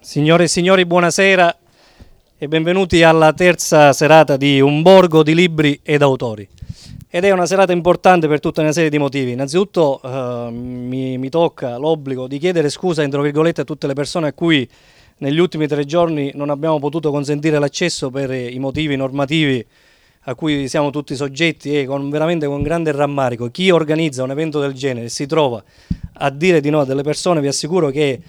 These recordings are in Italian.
Signore e signori, buonasera e benvenuti alla terza serata di Un borgo di libri ed autori. Ed è una serata importante per tutta una serie di motivi. Innanzitutto eh, mi, mi, tocca l'obbligo di chiedere scusa, entro virgolette, a tutte le persone a cui negli ultimi tre giorni non abbiamo potuto consentire l'accesso per i motivi normativi a cui siamo tutti soggetti e con, veramente con grande rammarico. Chi organizza un evento del genere si trova a dire di no a delle persone, vi assicuro che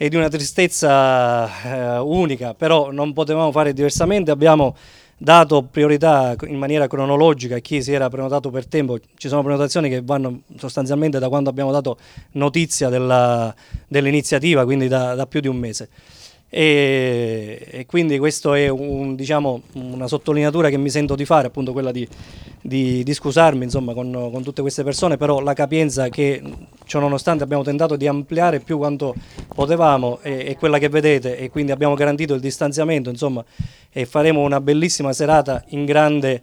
è di una tristezza eh, unica, però non potevamo fare diversamente. Abbiamo dato priorità in maniera cronologica a chi si era prenotato per tempo. Ci sono prenotazioni che vanno sostanzialmente da quando abbiamo dato notizia dell'iniziativa, quindi da, da più di un mese. E, e, quindi questa è un, diciamo, una sottolineatura che mi sento di fare, appunto quella di, di, di scusarmi insomma, con, con, tutte queste persone, però la capienza che ciononostante abbiamo tentato di ampliare più quanto potevamo è, è quella che vedete e quindi abbiamo garantito il distanziamento insomma, e faremo una bellissima serata in grande,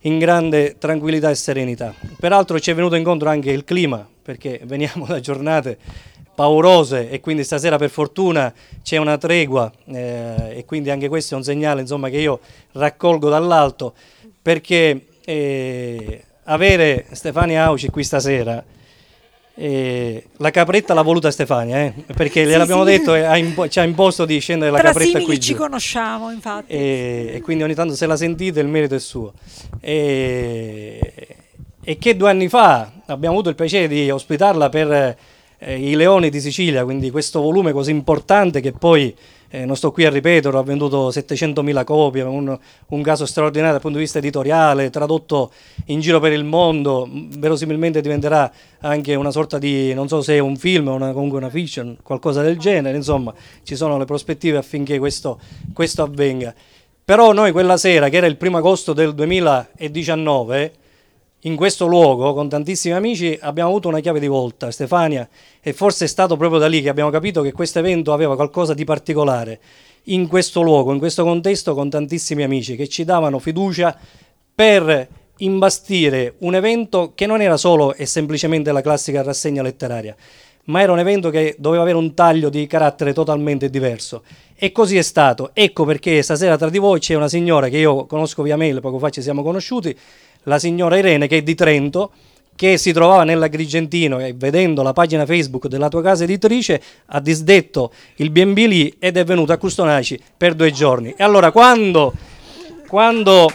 in grande tranquillità e serenità. Peraltro ci è venuto incontro anche il clima perché veniamo da giornate paurose e quindi stasera per fortuna c'è una tregua eh, e quindi anche questo è un segnale insomma, che io raccolgo dall'alto perché eh, avere Stefania Auci qui stasera eh, la capretta l'ha voluta Stefania eh, perché sì, gliel'abbiamo sì. detto e impo- ci ha imposto di scendere la Tra capretta qui ci giù. conosciamo infatti e, e, quindi ogni tanto se la sentite il merito è suo e, e che due anni fa abbiamo avuto il piacere di ospitarla per eh, I Leoni di Sicilia, quindi questo volume così importante che poi, eh, non sto qui a ripetere, ha venduto 700.000 copie, un, un, caso straordinario dal punto di vista editoriale, tradotto in giro per il mondo, verosimilmente diventerà anche una sorta di, non so se è un film o comunque una fiction, qualcosa del genere, insomma ci sono le prospettive affinché questo, questo avvenga. Però noi quella sera, che era il primo agosto del 2019, in questo luogo con tantissimi amici abbiamo avuto una chiave di volta, Stefania, e forse è stato proprio da lì che abbiamo capito che questo evento aveva qualcosa di particolare in questo luogo, in questo contesto con tantissimi amici che ci davano fiducia per imbastire un evento che non era solo e semplicemente la classica rassegna letteraria, ma era un evento che doveva avere un taglio di carattere totalmente diverso. E così è stato. Ecco perché stasera tra di voi c'è una signora che io conosco via mail, poco fa ci siamo conosciuti, la signora Irene che è di Trento, che si trovava nell'Agrigentino e vedendo la pagina Facebook della tua casa editrice ha disdetto il B&B lì ed è venuta a Custonaci per due giorni. E allora quando, quando,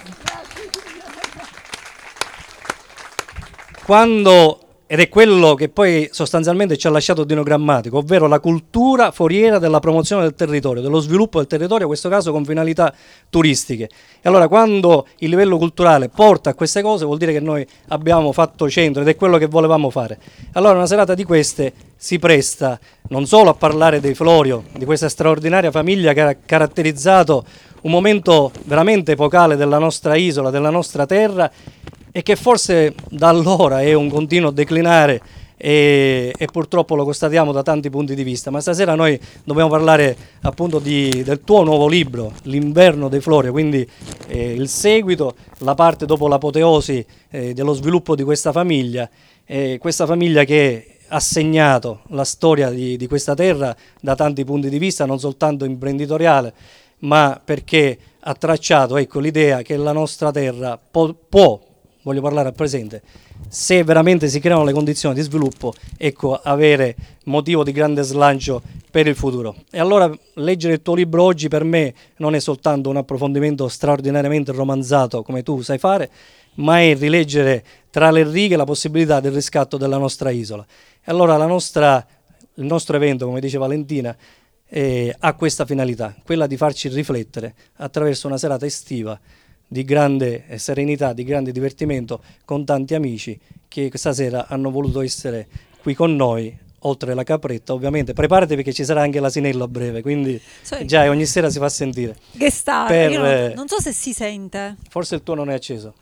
quando ed è quello che poi sostanzialmente ci ha lasciato Dino Grammatico, ovvero la cultura foriera della promozione del territorio, dello sviluppo del territorio, in questo caso con finalità turistiche. E allora quando il livello culturale porta a queste cose vuol dire che noi abbiamo fatto centro ed è quello che volevamo fare. Allora una serata di queste si presta non solo a parlare dei Florio, di questa straordinaria famiglia che ha caratterizzato un momento veramente epocale della nostra isola, della nostra terra e che forse da allora è un continuo declinare e, e, purtroppo lo constatiamo da tanti punti di vista, ma stasera noi dobbiamo parlare appunto di, del tuo nuovo libro, L'inverno dei Florio, quindi eh, il seguito, la parte dopo l'apoteosi eh, dello sviluppo di questa famiglia, eh, questa famiglia che ha segnato la storia di, di questa terra da tanti punti di vista, non soltanto imprenditoriale, ma perché ha tracciato ecco, l'idea che la nostra terra po- può voglio parlare al presente, se veramente si creano le condizioni di sviluppo, ecco, avere motivo di grande slancio per il futuro. E allora leggere il tuo libro oggi per me non è soltanto un approfondimento straordinariamente romanzato come tu sai fare, ma è rileggere tra le righe la possibilità del riscatto della nostra isola. E allora nostra, il nostro evento, come dice Valentina, eh, ha questa finalità, quella di farci riflettere attraverso una serata estiva di grande serenità, di grande divertimento con tanti amici che questa sera hanno voluto essere qui con noi oltre la capretta ovviamente. Preparati perché ci sarà anche l'asinello a breve quindi sì. già ogni sera si fa sentire. Che sta per, non, eh, non, so se si sente. forse il tuo non è acceso.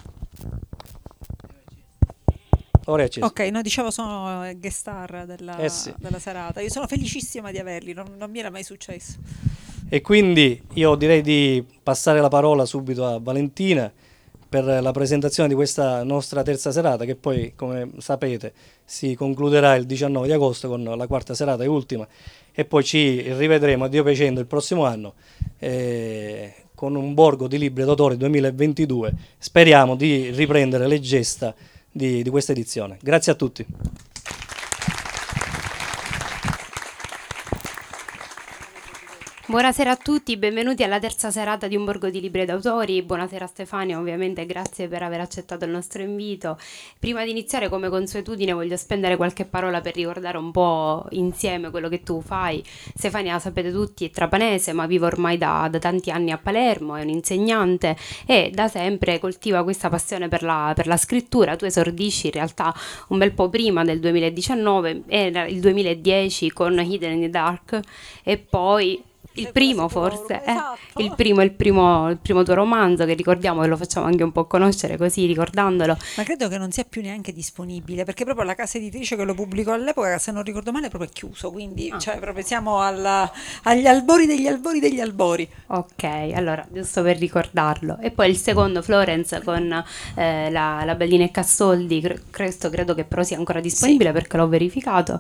Ora è acceso. Ok no dicevo sono guest star della, eh sì. della serata. Io sono felicissima di averli non, non mi era mai successo e quindi io direi di passare la parola subito a Valentina per la presentazione di questa nostra terza serata che poi come sapete si concluderà il 19 di agosto con la quarta serata e ultima. E poi ci rivedremo a Dio piacendo il prossimo anno eh, con un borgo di libri d'autore 2022 speriamo di riprendere le gesta di, di questa edizione. Grazie a tutti Buonasera a tutti, benvenuti alla terza serata di Un Borgo di Libri d'autori. Buonasera Stefania, ovviamente grazie per aver accettato il nostro invito. Prima di iniziare, come consuetudine, voglio spendere qualche parola per ricordare un po' insieme quello che tu fai. Stefania, sapete tutti, è trapanese, ma vive ormai da, da tanti anni a Palermo, è un insegnante e da sempre coltiva questa passione per la, per la scrittura. Tu esordisci in realtà un bel po' prima del 2019, era il 2010 con Hidden in the Dark e poi il primo forse, eh, esatto. il, primo, il, primo, il primo tuo romanzo che ricordiamo e lo facciamo anche un po' conoscere così ricordandolo. Ma credo che non sia più neanche disponibile perché proprio la casa editrice che lo pubblicò all'epoca, se non ricordo male, è proprio chiuso, quindi ah. cioè, proprio siamo alla, agli albori degli albori degli albori. Ok, allora giusto per ricordarlo. E poi il secondo Florence con eh, la, la Bellina e Cassoldi, questo credo che però sia ancora disponibile sì. perché l'ho verificato.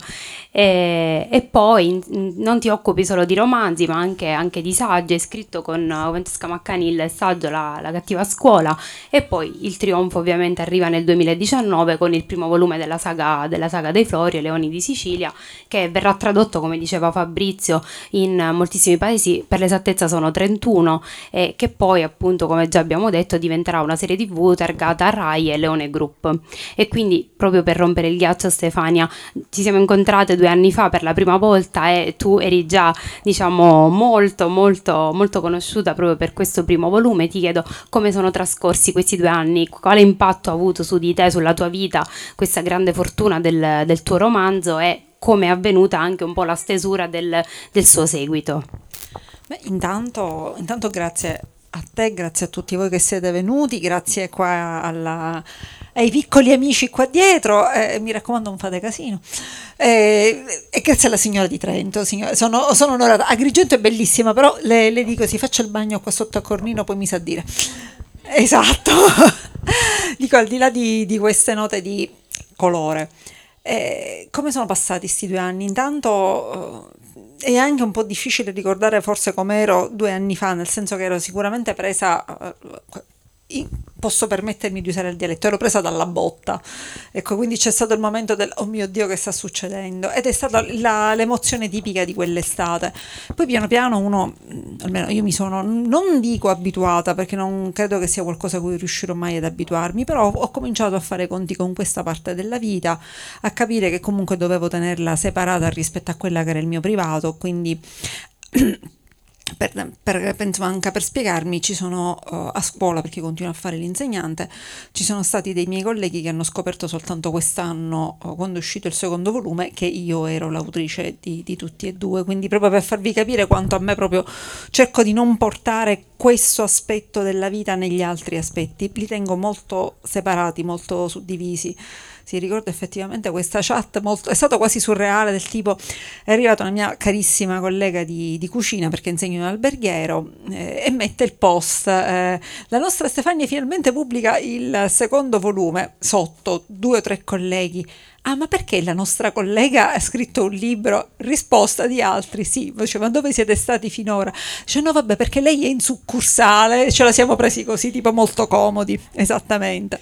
E, e poi non ti occupi solo di romanzi ma anche, anche di saggi, hai scritto con Francesca Maccani il saggio la, la, cattiva scuola. E poi il trionfo ovviamente arriva nel 2019 con il primo volume della saga, della saga dei Flori Leoni di Sicilia che verrà tradotto come diceva Fabrizio in moltissimi paesi, per l'esattezza sono 31 e che poi appunto come già abbiamo detto diventerà una serie tv targata Rai e Leone Group. E quindi proprio per rompere il ghiaccio Stefania ci siamo incontrate due anni fa per la prima volta e tu eri già diciamo molto molto molto conosciuta proprio per questo primo volume. Ti chiedo come sono trascorsi questi due anni, quale impatto ha avuto su di te, sulla tua vita, questa grande fortuna del, del tuo romanzo e come è avvenuta anche un po' la stesura del, del suo seguito. Beh, intanto, intanto grazie a te, grazie a tutti voi che siete venuti, grazie qua alla, ai piccoli amici qua dietro, eh, mi raccomando non fate casino. Eh, e grazie alla signora di Trento, signora, sono, sono onorata. Agrigento è bellissima, però le, le, dico si faccia il bagno qua sotto a Cornino, poi mi sa dire. Esatto. dico al di là di, di queste note di colore. Eh, come sono passati questi due anni? Intanto è anche un po' difficile ricordare forse come ero due anni fa, nel senso che ero sicuramente presa posso permettermi di usare il dialetto, ero presa dalla botta. Ecco, quindi c'è stato il momento del oh mio Dio che sta succedendo ed è stata la, l'emozione tipica di quell'estate. Poi piano piano uno, almeno io mi sono, non dico abituata perché non credo che sia qualcosa a cui riuscirò mai ad abituarmi, però ho cominciato a fare conti con questa parte della vita, a capire che comunque dovevo tenerla separata rispetto a quella che era il mio privato, quindi per, per, penso anche per spiegarmi, ci sono uh, a scuola, perché continuo a fare l'insegnante, ci sono stati dei miei colleghi che hanno scoperto soltanto quest'anno, uh, quando è uscito il secondo volume, che io ero l'autrice di, di, tutti e due, quindi proprio per farvi capire quanto a me proprio cerco di non portare questo aspetto della vita negli altri aspetti, li tengo molto separati, molto suddivisi si ricorda effettivamente questa chat molto, è stato quasi surreale del tipo è arrivata una mia carissima collega di, di cucina perché insegno in alberghiero eh, e mette il post eh, la nostra Stefania finalmente pubblica il secondo volume sotto due o tre colleghi Ah, ma perché la nostra collega ha scritto un libro? Risposta di altri, sì. Dice, ma dove siete stati finora? Dice, no, vabbè, perché lei è in succursale, ce la siamo presi così, tipo molto comodi, esattamente.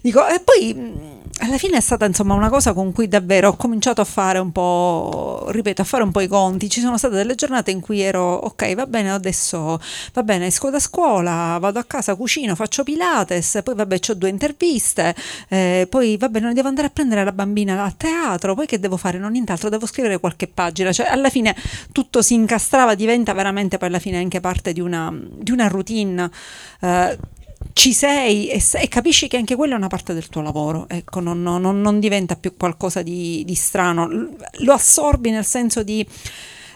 Dico, e poi alla fine è stata insomma una cosa con cui davvero ho cominciato a fare un po', ripeto, a fare un po' i conti. Ci sono state delle giornate in cui ero, ok, va bene, adesso va bene, esco da scuola, vado a casa, cucino, faccio Pilates, poi vabbè, ho due interviste, eh, poi va bene, devo andare a prendere la bambina a teatro, poi che devo fare? Non nient'altro, devo scrivere qualche pagina. Cioè, alla fine tutto si incastrava, diventa veramente poi alla fine anche parte di una, di una routine. Eh, ci sei e, e, capisci che anche quella è una parte del tuo lavoro, ecco, non, non, non diventa più qualcosa di, di, strano, lo assorbi nel senso di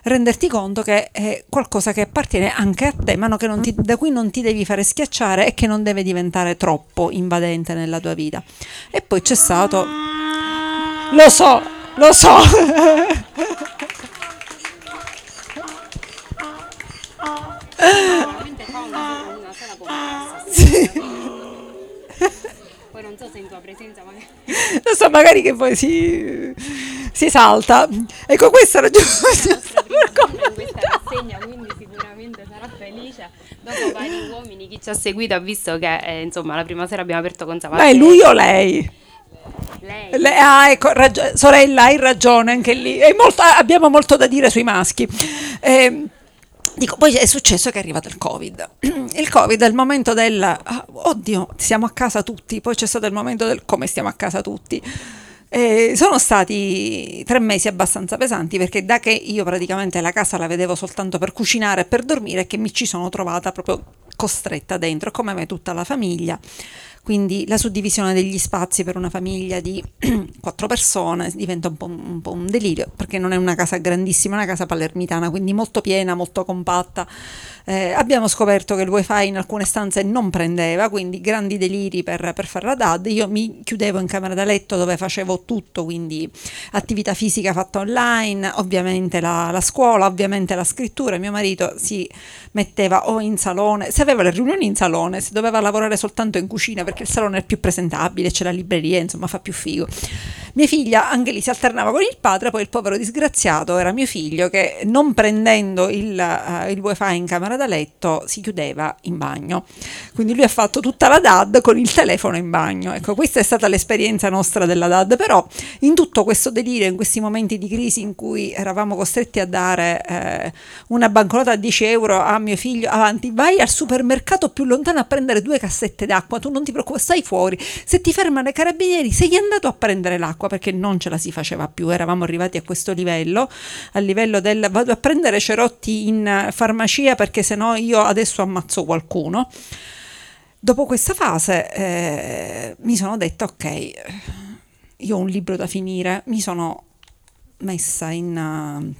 renderti conto che è qualcosa che appartiene anche a te, ma no, ti, da cui non ti devi fare schiacciare e che non deve diventare troppo invadente nella tua vita. E poi c'è stato... Lo so, lo so! non so se in tua presenza magari... non so, magari che poi si, si esalta. Ecco, questa era giusto. in questa rassegna, quindi sicuramente sarà felice. Dopo vari uomini, chi ci ha seguito ha visto che eh, insomma la prima sera abbiamo aperto con Savate. Ma è lui o lei? Lei. Le- ah, ecco, ragio- sorella, hai ragione anche lì. Molto- abbiamo molto da dire sui maschi. Ehm, dico, poi è successo che è arrivato il Covid. Il Covid è il momento del ah, oddio, siamo a casa tutti. Poi c'è stato il momento del come stiamo a casa tutti. Eh, sono stati tre mesi abbastanza pesanti perché da che io praticamente la casa la vedevo soltanto per cucinare e per dormire che mi ci sono trovata proprio costretta dentro, come me tutta la famiglia quindi la suddivisione degli spazi per una famiglia di quattro persone diventa un po', un po', un delirio perché non è una casa grandissima, è una casa palermitana, quindi molto piena, molto compatta. Eh, abbiamo scoperto che il wifi in alcune stanze non prendeva, quindi grandi deliri per, per fare la DAD. Io mi chiudevo in camera da letto dove facevo tutto, quindi attività fisica fatta online, ovviamente la, la scuola, ovviamente la scrittura. Mio marito si metteva o in salone, se aveva le riunioni in salone, se doveva lavorare soltanto in cucina perché il salone è più presentabile, c'è la libreria, insomma fa più figo. Mia figlia anche lì si alternava con il padre, poi il povero disgraziato era mio figlio che non prendendo il, uh, il wifi in camera da letto si chiudeva in bagno. Quindi lui ha fatto tutta la DAD con il telefono in bagno. Ecco, questa è stata l'esperienza nostra della DAD, però in tutto questo delirio, in questi momenti di crisi in cui eravamo costretti a dare eh, una banconota a 10 euro a mio figlio, avanti, vai al supermercato più lontano a prendere due cassette d'acqua, tu non ti preoccupare, stai fuori, se ti fermano i carabinieri sei andato a prendere l'acqua perché non ce la si faceva più, eravamo arrivati a questo livello, al livello del vado a prendere cerotti in farmacia perché se no io adesso ammazzo qualcuno. Dopo questa fase eh, mi sono detta ok, io ho un libro da finire, mi sono messa in,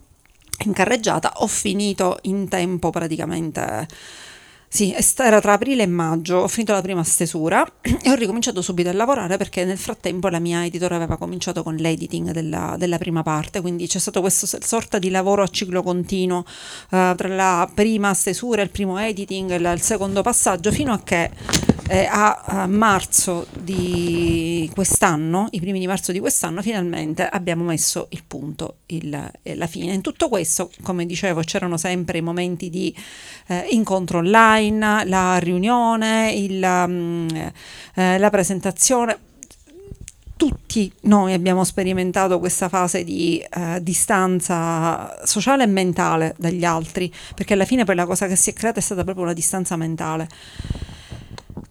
in carreggiata, ho finito in tempo praticamente sì, era tra aprile e maggio, ho finito la prima stesura e ho ricominciato subito a lavorare perché nel frattempo la mia editore aveva cominciato con l'editing della, della prima parte, quindi c'è stato questo sorta di lavoro a ciclo continuo uh, tra la prima stesura, il primo editing e il secondo passaggio, fino a che eh, a, a, marzo di quest'anno, i primi di marzo di quest'anno, finalmente abbiamo messo il punto, il, la fine. In tutto questo, come dicevo, c'erano sempre i momenti di eh, incontro online, online, la riunione, il, um, eh, la presentazione. Tutti noi abbiamo sperimentato questa fase di eh, distanza sociale e mentale dagli altri, perché alla fine poi la cosa che si è creata è stata proprio una distanza mentale.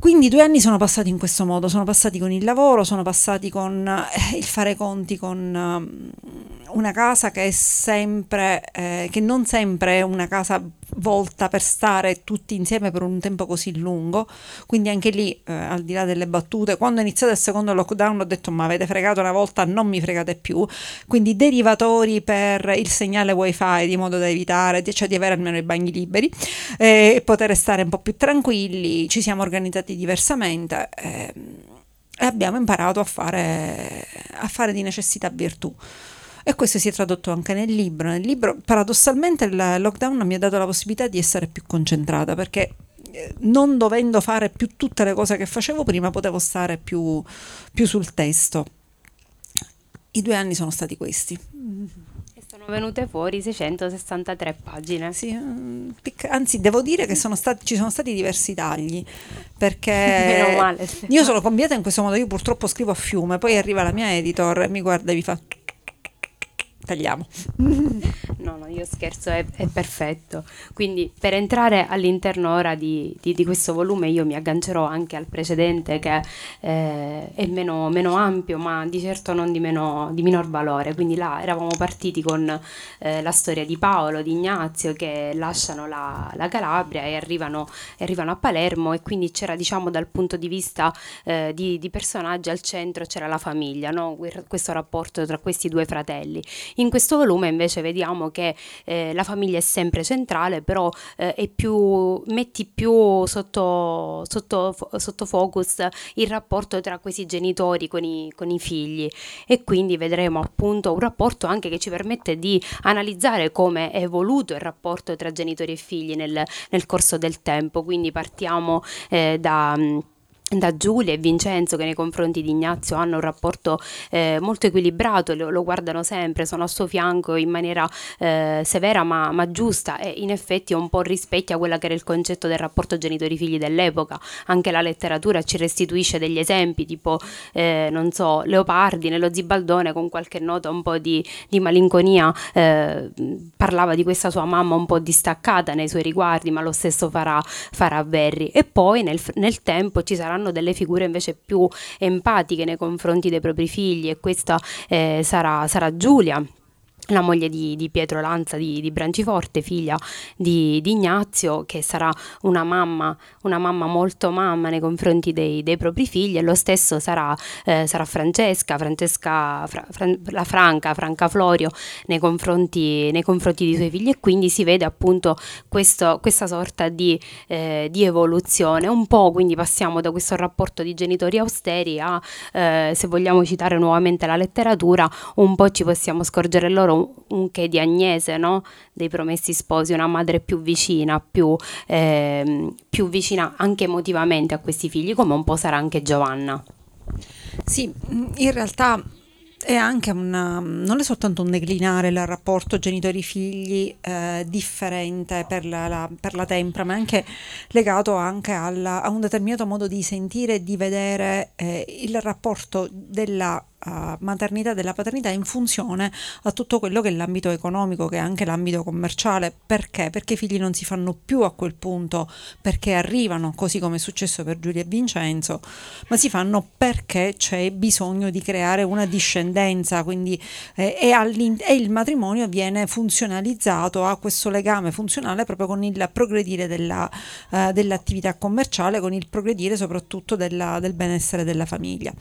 Quindi due anni sono passati in questo modo, sono passati con il lavoro, sono passati con eh, il fare conti con eh, una casa che è sempre, eh, che non sempre è una casa volta per stare tutti insieme per un tempo così lungo, quindi anche lì, eh, al di là delle battute, quando è iniziato il secondo lockdown ho detto ma avete fregato una volta, non mi fregate più, quindi derivatori per il segnale wifi di modo da evitare, cioè di avere almeno i bagni liberi eh, e poter stare un po' più tranquilli, ci siamo organizzati diversamente. Eh, e abbiamo imparato a fare, a fare di necessità virtù. E questo si è tradotto anche nel libro. Nel libro, paradossalmente, il lockdown mi ha dato la possibilità di essere più concentrata perché eh, non dovendo fare più tutte le cose che facevo prima, potevo stare più, più sul testo. I due anni sono stati questi. E sono venute fuori 663 pagine. Sì, mm, anzi, devo dire che sono stati, ci sono stati diversi tagli perché male, io sono conviata in questo modo. Io purtroppo scrivo a fiume, poi arriva la mia editor e mi guarda e mi fa tagliamo. No, no, io scherzo, è, è, perfetto. Quindi per entrare all'interno ora di, di, di, questo volume io mi aggancerò anche al precedente che eh, è meno, meno, ampio ma di certo non di, meno, di minor valore. Quindi là eravamo partiti con eh, la storia di Paolo, di Ignazio che lasciano la, la Calabria e arrivano, arrivano, a Palermo e quindi c'era diciamo dal punto di vista eh, di, personaggi al centro c'era la famiglia, no? questo rapporto tra questi due fratelli. In questo volume invece vediamo che eh, la famiglia è sempre centrale, però eh, più, metti più sotto, sotto, sotto, focus il rapporto tra questi genitori con i, con i figli e quindi vedremo appunto un rapporto anche che ci permette di analizzare come è evoluto il rapporto tra genitori e figli nel, nel corso del tempo. Quindi partiamo eh, da da Giulia e Vincenzo che nei confronti di Ignazio hanno un rapporto eh, molto equilibrato, lo, lo, guardano sempre, sono a suo fianco in maniera eh, severa ma, ma, giusta e in effetti un po' rispecchia quella che era il concetto del rapporto genitori-figli dell'epoca. Anche la letteratura ci restituisce degli esempi tipo, eh, non so, Leopardi nello Zibaldone con qualche nota un po' di, di malinconia eh, parlava di questa sua mamma un po' distaccata nei suoi riguardi ma lo stesso farà, farà Verri. E poi nel, nel tempo ci saranno saranno delle figure invece più empatiche nei confronti dei propri figli e questa eh, sarà, sarà Giulia la moglie di, di, Pietro Lanza di, di Branciforte, figlia di, di, Ignazio, che sarà una mamma, una mamma molto mamma nei confronti dei, dei propri figli, e lo stesso sarà, eh, sarà Francesca, Francesca Fra, Fran, la Franca, Franca Florio, nei confronti, nei confronti dei suoi figli, e quindi si vede appunto questo, questa sorta di, eh, evoluzione. Un po' quindi passiamo da questo rapporto di genitori austeri a, eh, se vogliamo citare nuovamente la letteratura, un po' ci possiamo scorgere loro un, un che di Agnese, no? dei promessi sposi, una madre più vicina, più, eh, più vicina anche emotivamente a questi figli, come un po' sarà anche Giovanna. Sì, in realtà è anche una, non è soltanto un declinare il rapporto genitori-figli eh, differente per la, la, per la, tempra, ma è anche legato anche alla, a un determinato modo di sentire e di vedere eh, il rapporto della uh, maternità della paternità in funzione a tutto quello che è l'ambito economico, che è anche l'ambito commerciale. Perché? Perché i figli non si fanno più a quel punto perché arrivano, così come è successo per Giulia e Vincenzo, ma si fanno perché c'è bisogno di creare una discendenza, quindi eh, e, e, il matrimonio viene funzionalizzato, ha questo legame funzionale proprio con il progredire della, uh, dell'attività commerciale, con il progredire soprattutto della, del benessere della famiglia.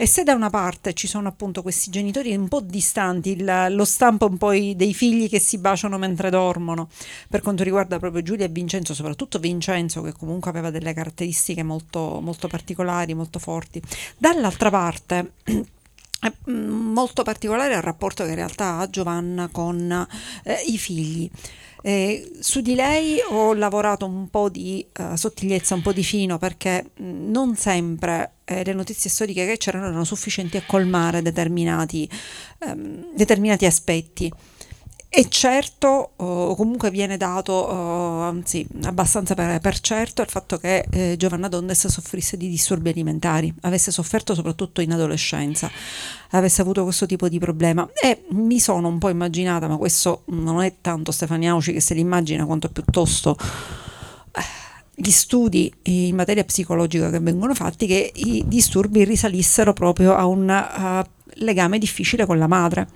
E se da una parte ci sono appunto questi genitori un po' distanti, il, lo stampo un po' dei figli che si baciano mentre dormono, per quanto riguarda proprio Giulia e Vincenzo, soprattutto Vincenzo che comunque aveva delle caratteristiche molto, molto particolari, molto forti. Dall'altra parte è mm, molto particolare il rapporto che in realtà ha Giovanna con eh, i figli. Eh, su di lei ho lavorato un po' di uh, sottigliezza, un po' di fino, perché non sempre eh, le notizie storiche che c'erano erano sufficienti a colmare determinati, um, determinati aspetti. E certo, o comunque viene dato, anzi abbastanza per, per, certo, il fatto che eh, Giovanna Dondes soffrisse di disturbi alimentari, avesse sofferto soprattutto in adolescenza, avesse avuto questo tipo di problema. E mi sono un po' immaginata, ma questo non è tanto Stefania Auci che se l'immagina, quanto piuttosto eh, gli studi in materia psicologica che vengono fatti, che i disturbi risalissero proprio a un uh, legame difficile con la madre.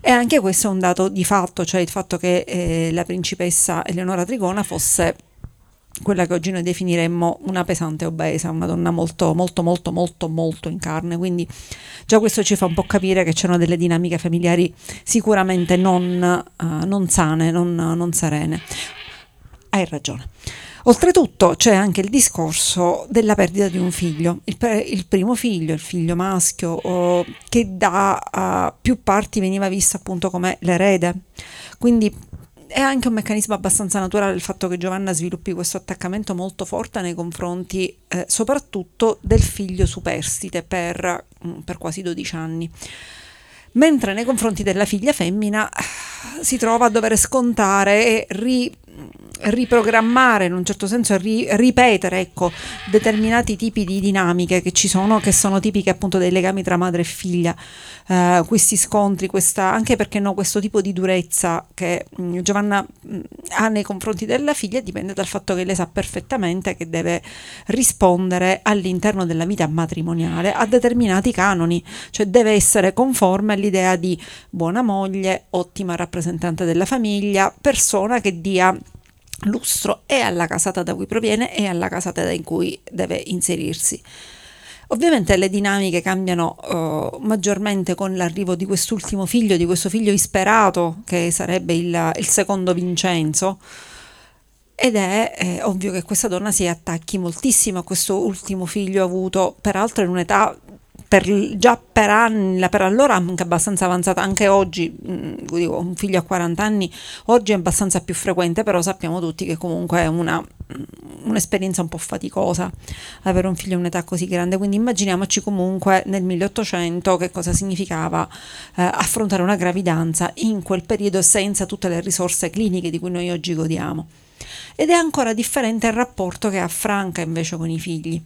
E anche questo è un dato di fatto, cioè il fatto che eh, la principessa Eleonora Trigona fosse quella che oggi noi definiremmo una pesante obesa, una donna molto, molto, molto, molto, molto in carne. Quindi già questo ci fa un po' capire che c'erano delle dinamiche familiari sicuramente non, uh, non sane, non, non serene. Hai ragione. Oltretutto c'è anche il discorso della perdita di un figlio, il, il primo figlio, il figlio maschio, oh, che da uh, più parti veniva visto appunto come l'erede. Quindi è anche un meccanismo abbastanza naturale il fatto che Giovanna sviluppi questo attaccamento molto forte nei confronti eh, soprattutto del figlio superstite per, mm, per quasi 12 anni mentre nei confronti della figlia femmina si trova a dover scontare e ri, riprogrammare in un certo senso, ri, ripetere ecco, determinati tipi di dinamiche che ci sono, che sono tipiche appunto dei legami tra madre e figlia, uh, questi scontri, questa, anche perché no, questo tipo di durezza che mh, mm, Giovanna mh, mm, ha nei confronti della figlia dipende dal fatto che lei sa perfettamente che deve rispondere all'interno della vita matrimoniale a determinati canoni, cioè deve essere conforme all'idea di buona moglie, ottima rappresentante della famiglia, persona che dia lustro e alla casata da cui proviene e alla casata in cui deve inserirsi. Ovviamente le dinamiche cambiano uh, maggiormente con l'arrivo di quest'ultimo figlio, di questo figlio isperato che sarebbe il, il secondo Vincenzo. Ed è eh, ovvio che questa donna si attacchi moltissimo a questo ultimo figlio avuto, peraltro in un'età per, già per anni, per allora anche abbastanza avanzata, anche oggi, mh, mm, dico, un figlio a 40 anni, oggi è abbastanza più frequente, però sappiamo tutti che comunque è una, mm, un'esperienza un po' faticosa avere un figlio a un'età così grande, quindi immaginiamoci comunque nel 1800 che cosa significava eh, affrontare una gravidanza in quel periodo senza tutte le risorse cliniche di cui noi oggi godiamo. Ed è ancora differente il rapporto che ha Franca invece con i figli.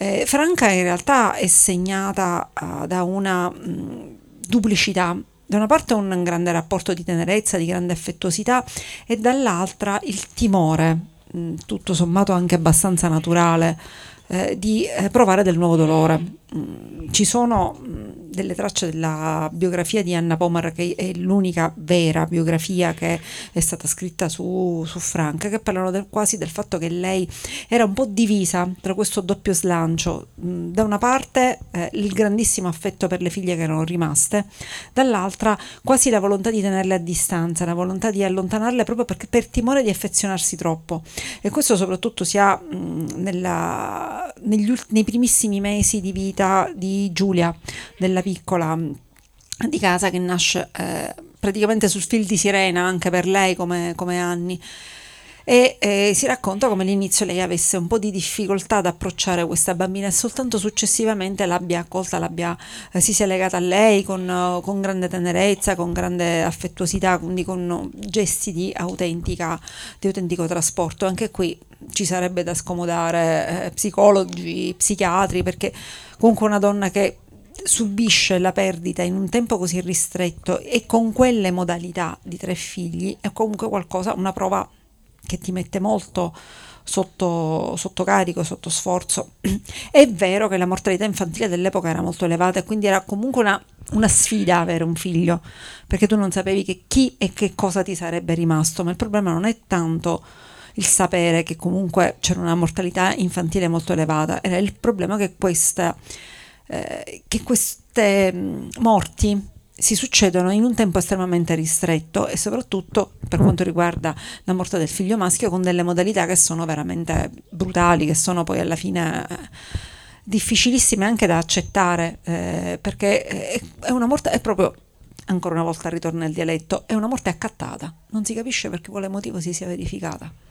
Eh, Franca in realtà è segnata uh, da una mh, duplicità da una parte un grande rapporto di tenerezza, di grande affettuosità e dall'altra il timore, tutto sommato anche abbastanza naturale, eh, di eh, provare del nuovo dolore. Mm, ci sono mm, delle tracce della biografia di Anna Pomar, che è l'unica vera biografia che è stata scritta su, su Franca, che parlano del, quasi del fatto che lei era un po' divisa tra questo doppio slancio. Mm, da una parte eh, il grandissimo affetto per le figlie che erano rimaste, dall'altra quasi la volontà di tenerle a distanza, la volontà di allontanarle proprio perché, per timore di affezionarsi troppo. E questo soprattutto si ha mh, nella, negli, nei primissimi mesi di vita di Giulia, della piccola di casa che nasce eh, praticamente sul fil di sirena anche per lei come, come Anni e eh, si racconta come all'inizio lei avesse un po' di difficoltà ad approcciare questa bambina e soltanto successivamente l'abbia accolta, l'abbia, eh, si sia legata a lei con, con, grande tenerezza, con grande affettuosità, quindi con gesti di, di autentico trasporto. Anche qui ci sarebbe da scomodare eh, psicologi, psichiatri, perché comunque una donna che subisce la perdita in un tempo così ristretto e con quelle modalità di tre figli è comunque qualcosa, una prova che ti mette molto sotto, sotto, carico, sotto sforzo. È vero che la mortalità infantile dell'epoca era molto elevata e quindi era comunque una, una sfida avere un figlio, perché tu non sapevi che chi e che cosa ti sarebbe rimasto, ma il problema non è tanto il sapere che comunque c'era una mortalità infantile molto elevata, era il problema che, questa, eh, che queste mm, morti si succedono in un tempo estremamente ristretto e soprattutto per quanto riguarda la morte del figlio maschio con delle modalità che sono veramente brutali, che sono poi alla fine eh, difficilissime anche da accettare eh, perché è una morte, è proprio ancora una volta ritorna il dialetto, è una morte accattata, non si capisce per quale motivo si sia verificata.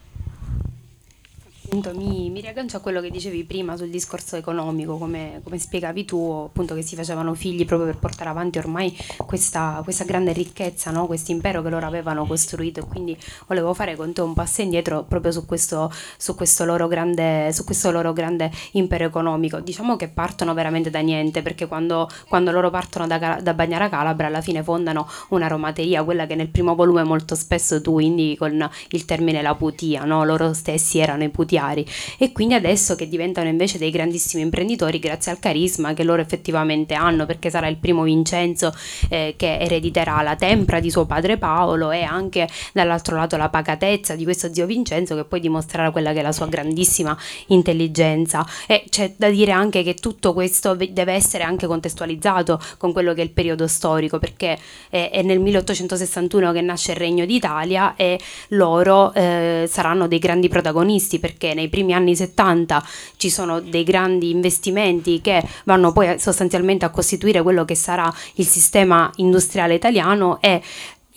Appunto, mi, mi, riaggancio a quello che dicevi prima sul discorso economico, come, come, spiegavi tu, appunto che si facevano figli proprio per portare avanti ormai questa, questa grande ricchezza, no? questo impero che loro avevano costruito quindi volevo fare con te un passo indietro proprio su questo, su questo, loro, grande, su questo loro grande impero economico. Diciamo che partono veramente da niente perché quando, quando loro partono da, da Bagnara Calabra alla fine fondano un'aromateria, quella che nel primo volume molto spesso tu indichi con il termine la putia, no? loro stessi erano i putia finanziari e quindi adesso che diventano invece dei grandissimi imprenditori grazie al carisma che loro effettivamente hanno perché sarà il primo Vincenzo eh, che erediterà la tempra di suo padre Paolo e anche dall'altro lato la pacatezza di questo zio Vincenzo che poi dimostrerà quella che è la sua grandissima intelligenza. E c'è da dire anche che tutto questo deve essere anche contestualizzato con quello che è il periodo storico perché è, è nel 1861 che nasce il Regno d'Italia e loro eh, saranno dei grandi protagonisti perché perché nei primi anni 70 ci sono dei grandi investimenti che vanno poi sostanzialmente a costituire quello che sarà il sistema industriale italiano e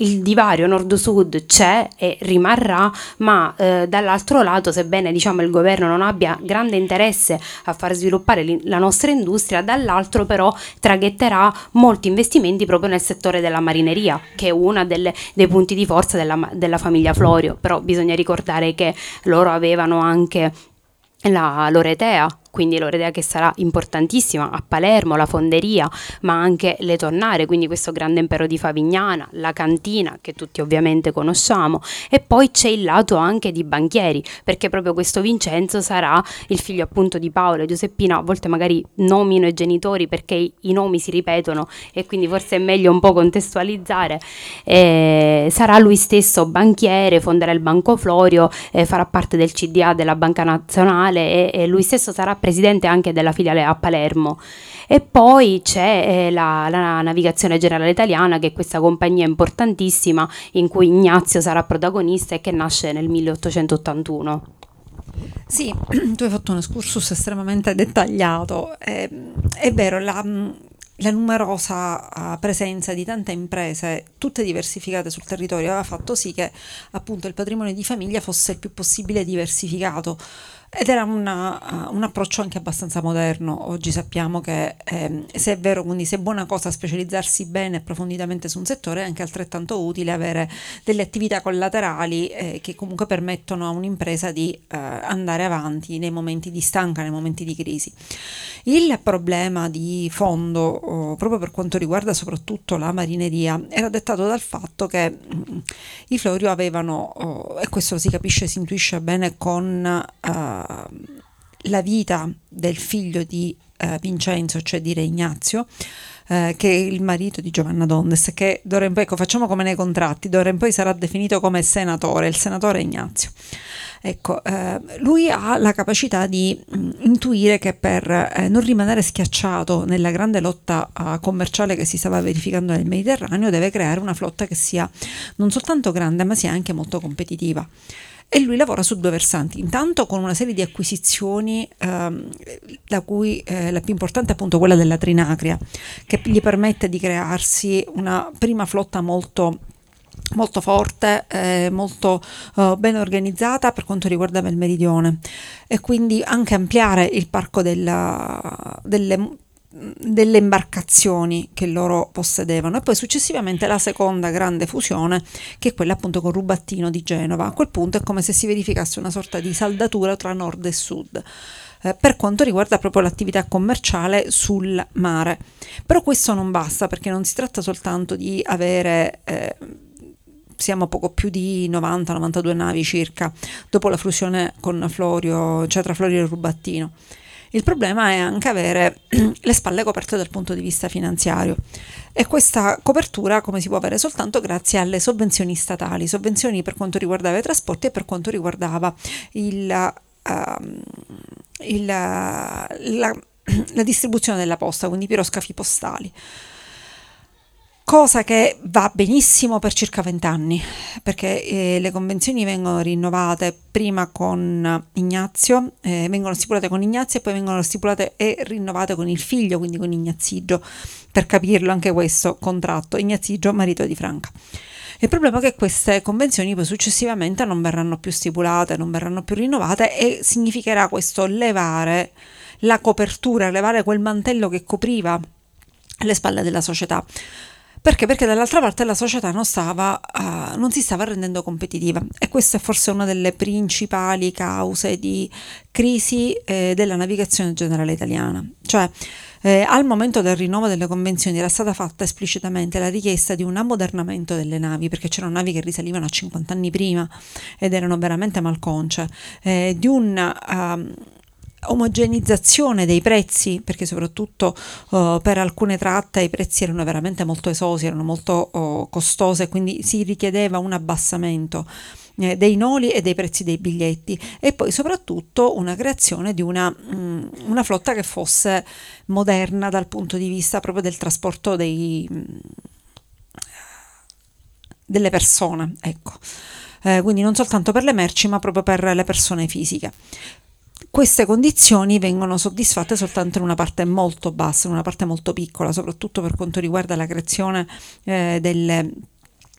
il divario nord-sud c'è e rimarrà, ma eh, dall'altro lato, sebbene diciamo, il governo non abbia grande interesse a far sviluppare la nostra industria, dall'altro però traghetterà molti investimenti proprio nel settore della marineria, che è uno dei punti di forza della, della famiglia Florio. Però bisogna ricordare che loro avevano anche la Loretea quindi l'Oredea che sarà importantissima a Palermo, la fonderia, ma anche le tonnare, quindi questo grande impero di Favignana, la cantina che tutti ovviamente conosciamo e poi c'è il lato anche di banchieri, perché proprio questo Vincenzo sarà il figlio appunto di Paolo e Giuseppina, a volte magari nomino i genitori perché i nomi si ripetono e quindi forse è meglio un po' contestualizzare, eh, sarà lui stesso banchiere, fonderà il Banco Florio, eh, farà parte del CDA della Banca Nazionale e, e lui stesso sarà presidente anche della filiale a Palermo. E poi c'è eh, la, la, Navigazione Generale Italiana, che è questa compagnia importantissima in cui Ignazio sarà protagonista e che nasce nel 1881. Sì, tu hai fatto un excursus estremamente dettagliato. Eh, è vero, la, la numerosa uh, presenza di tante imprese, tutte diversificate sul territorio, aveva fatto sì che appunto il patrimonio di famiglia fosse il più possibile diversificato. Ed era una, uh, un approccio anche abbastanza moderno. Oggi sappiamo che eh, se è vero, quindi se è buona cosa specializzarsi bene e approfonditamente su un settore, è anche altrettanto utile avere delle attività collaterali eh, che comunque permettono a un'impresa di eh, andare avanti nei momenti di stanca, nei momenti di crisi. Il problema di fondo, oh, proprio per quanto riguarda soprattutto la marineria, era dettato dal fatto che mm, i Florio avevano, oh, e questo si capisce, si intuisce bene con uh, la vita del figlio di uh, Vincenzo, cioè di Re Ignazio, uh, che è il marito di Giovanna Dondes, che d'ora in poi, ecco, facciamo come nei contratti, d'ora in poi sarà definito come senatore, il senatore Ignazio. Ecco, eh, lui ha la capacità di mh, mm, intuire che per eh, non rimanere schiacciato nella grande lotta uh, commerciale che si stava verificando nel Mediterraneo, deve creare una flotta che sia non soltanto grande, ma sia anche molto competitiva e lui lavora su due versanti, intanto con una serie di acquisizioni ehm, da cui eh, la più importante è appunto quella della Trinacria, che gli permette di crearsi una prima flotta molto molto forte, eh, molto uh, ben organizzata per quanto riguardava il meridione e quindi anche ampliare il parco della, delle delle imbarcazioni che loro possedevano. E poi successivamente la seconda grande fusione che è quella appunto con Rubattino di Genova. A quel punto è come se si verificasse una sorta di saldatura tra nord e sud eh, per quanto riguarda proprio l'attività commerciale sul mare. Però questo non basta perché non si tratta soltanto di avere eh, siamo poco più di 90-92 navi circa dopo la fusione con Florio, cioè tra Florio e Rubattino. Il problema è anche avere le spalle coperte dal punto di vista finanziario. E questa copertura come si può avere? Soltanto grazie alle sovvenzioni statali, sovvenzioni per quanto riguardava i trasporti e per quanto riguardava il, uh, il, la, la distribuzione della posta, quindi piroscafi postali cosa che va benissimo per circa 20 anni, perché eh, le convenzioni vengono rinnovate prima con Ignazio, eh, vengono stipulate con Ignazio e poi vengono stipulate e rinnovate con il figlio, quindi con Ignazigio, per capirlo anche questo contratto, Ignazigio marito di Franca. Il problema è che queste convenzioni poi successivamente non verranno più stipulate, non verranno più rinnovate e significherà questo levare la copertura, levare quel mantello che copriva le spalle della società. Perché? Perché dall'altra parte la società non, stava, uh, non si stava rendendo competitiva e questa è forse una delle principali cause di crisi eh, della navigazione generale italiana. Cioè, eh, al momento del rinnovo delle convenzioni era stata fatta esplicitamente la richiesta di un ammodernamento delle navi, perché c'erano navi che risalivano a 50 anni prima ed erano veramente malconce, eh, di un... Uh, omogenizzazione dei prezzi, perché soprattutto uh, per alcune tratte i prezzi erano veramente molto esosi, erano molto uh, costose, quindi si richiedeva un abbassamento eh, dei noli e dei prezzi dei biglietti e poi soprattutto una creazione di una, mh, mm, una flotta che fosse moderna dal punto di vista proprio del trasporto dei, mh, delle persone, ecco. Eh, quindi non soltanto per le merci ma proprio per le persone fisiche queste condizioni vengono soddisfatte soltanto in una parte molto bassa, in una parte molto piccola, soprattutto per quanto riguarda la creazione eh, delle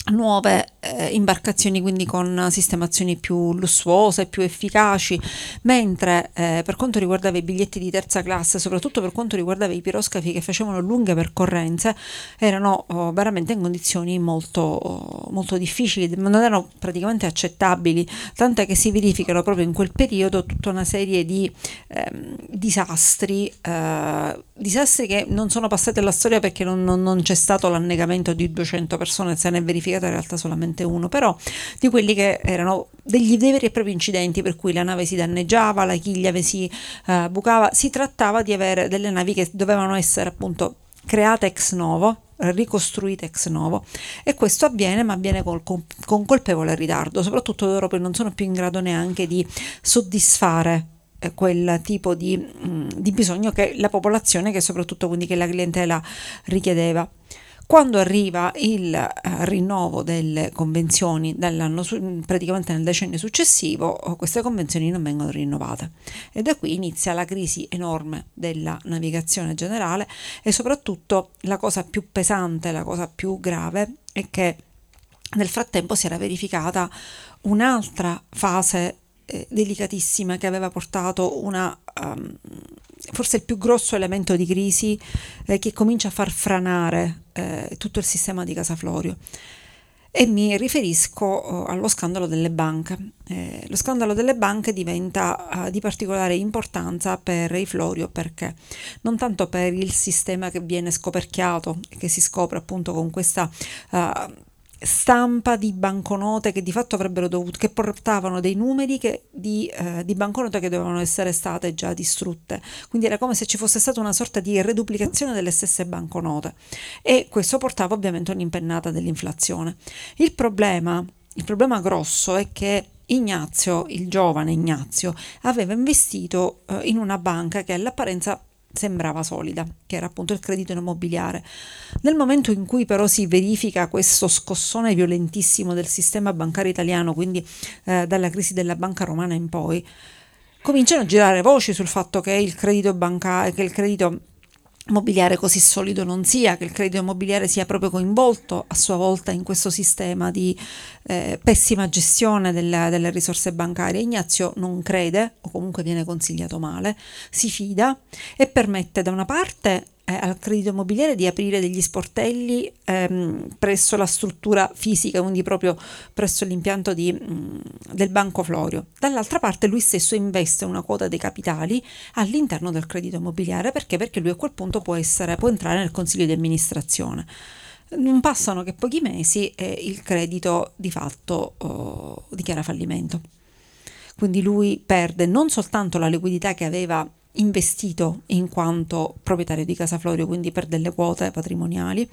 nuove eh, imbarcazioni quindi con sistemazioni più lussuose, più efficaci, mentre eh, per quanto riguardava i biglietti di terza classe, soprattutto per quanto riguardava i piroscafi che facevano lunghe percorrenze, erano oh, veramente in condizioni molto, molto difficili, non erano praticamente accettabili, tant'è che si verificano proprio in quel periodo tutta una serie di eh, disastri, eh, disastri che non sono passati alla storia perché non, non, non c'è stato l'annegamento di 200 persone, se ne è verificato verificata in realtà solamente uno, però di quelli che erano degli veri e propri incidenti per cui la nave si danneggiava, la chiglia si uh, bucava, si trattava di avere delle navi che dovevano essere appunto create ex novo, ricostruite ex novo e questo avviene ma avviene col, con, con colpevole ritardo, soprattutto loro poi non sono più in grado neanche di soddisfare eh, quel tipo di, mm, di bisogno che la popolazione, che soprattutto quindi che la clientela richiedeva. Quando arriva il uh, rinnovo delle convenzioni su- praticamente nel decennio successivo, queste convenzioni non vengono rinnovate. E da qui inizia la crisi enorme della navigazione generale e soprattutto la cosa più pesante, la cosa più grave è che nel frattempo si era verificata un'altra fase eh, delicatissima che aveva portato una, um, forse il più grosso elemento di crisi eh, che comincia a far franare eh, tutto il sistema di Casa Florio. E mi riferisco oh, allo scandalo delle banche. Eh, lo scandalo delle banche diventa uh, di particolare importanza per i Florio perché non tanto per il sistema che viene scoperchiato che si scopre appunto con questa uh, stampa di banconote che di fatto avrebbero dovuto, che portavano dei numeri che, di, eh, di, banconote che dovevano essere state già distrutte. Quindi era come se ci fosse stata una sorta di reduplicazione delle stesse banconote e questo portava ovviamente un'impennata dell'inflazione. Il problema, il problema grosso è che Ignazio, il giovane Ignazio, aveva investito eh, in una banca che all'apparenza sembrava solida, che era appunto il credito immobiliare. Nel momento in cui però si verifica questo scossone violentissimo del sistema bancario italiano, quindi eh, dalla crisi della banca romana in poi, cominciano a girare voci sul fatto che il credito bancario, che il credito immobiliare così solido non sia, che il credito immobiliare sia proprio coinvolto a sua volta in questo sistema di eh, pessima gestione delle, delle risorse bancarie. Ignazio non crede, o comunque viene consigliato male, si fida e permette da una parte eh, al credito immobiliare di aprire degli sportelli ehm, presso la struttura fisica, quindi proprio presso l'impianto di, mh, mm, del Banco Florio. Dall'altra parte lui stesso investe una quota dei capitali all'interno del credito immobiliare perché? Perché lui a quel punto può, essere, può entrare nel consiglio di amministrazione. Non passano che pochi mesi e il credito di fatto oh, dichiara fallimento. Quindi lui perde non soltanto la liquidità che aveva investito in quanto proprietario di Casa Florio, quindi per delle quote patrimoniali,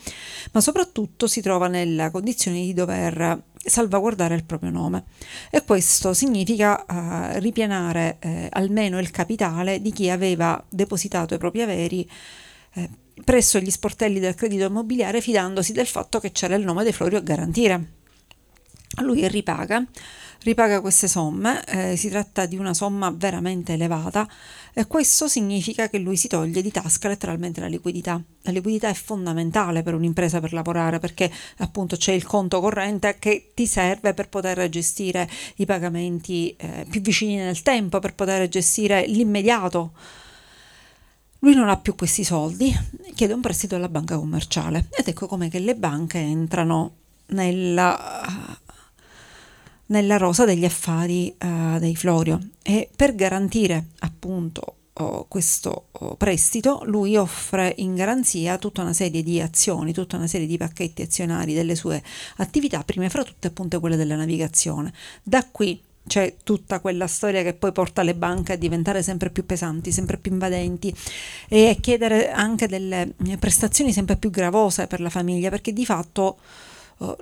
ma soprattutto si trova nella condizione di dover salvaguardare il proprio nome e questo significa uh, ripianare eh, almeno il capitale di chi aveva depositato i propri averi eh, presso gli sportelli del credito immobiliare fidandosi del fatto che c'era il nome di Florio a garantire. Lui ripaga ripaga queste somme, eh, si tratta di una somma veramente elevata e questo significa che lui si toglie di tasca letteralmente la liquidità. La liquidità è fondamentale per un'impresa per lavorare perché appunto c'è il conto corrente che ti serve per poter gestire i pagamenti eh, più vicini nel tempo, per poter gestire l'immediato. Lui non ha più questi soldi, chiede un prestito alla banca commerciale ed ecco come le banche entrano nella nella rosa degli affari uh, dei Florio e per garantire appunto oh, questo oh, prestito lui offre in garanzia tutta una serie di azioni, tutta una serie di pacchetti azionari delle sue attività, prima fra tutte appunto quelle della navigazione. Da qui c'è tutta quella storia che poi porta le banche a diventare sempre più pesanti, sempre più invadenti e a chiedere anche delle prestazioni sempre più gravose per la famiglia perché di fatto oh,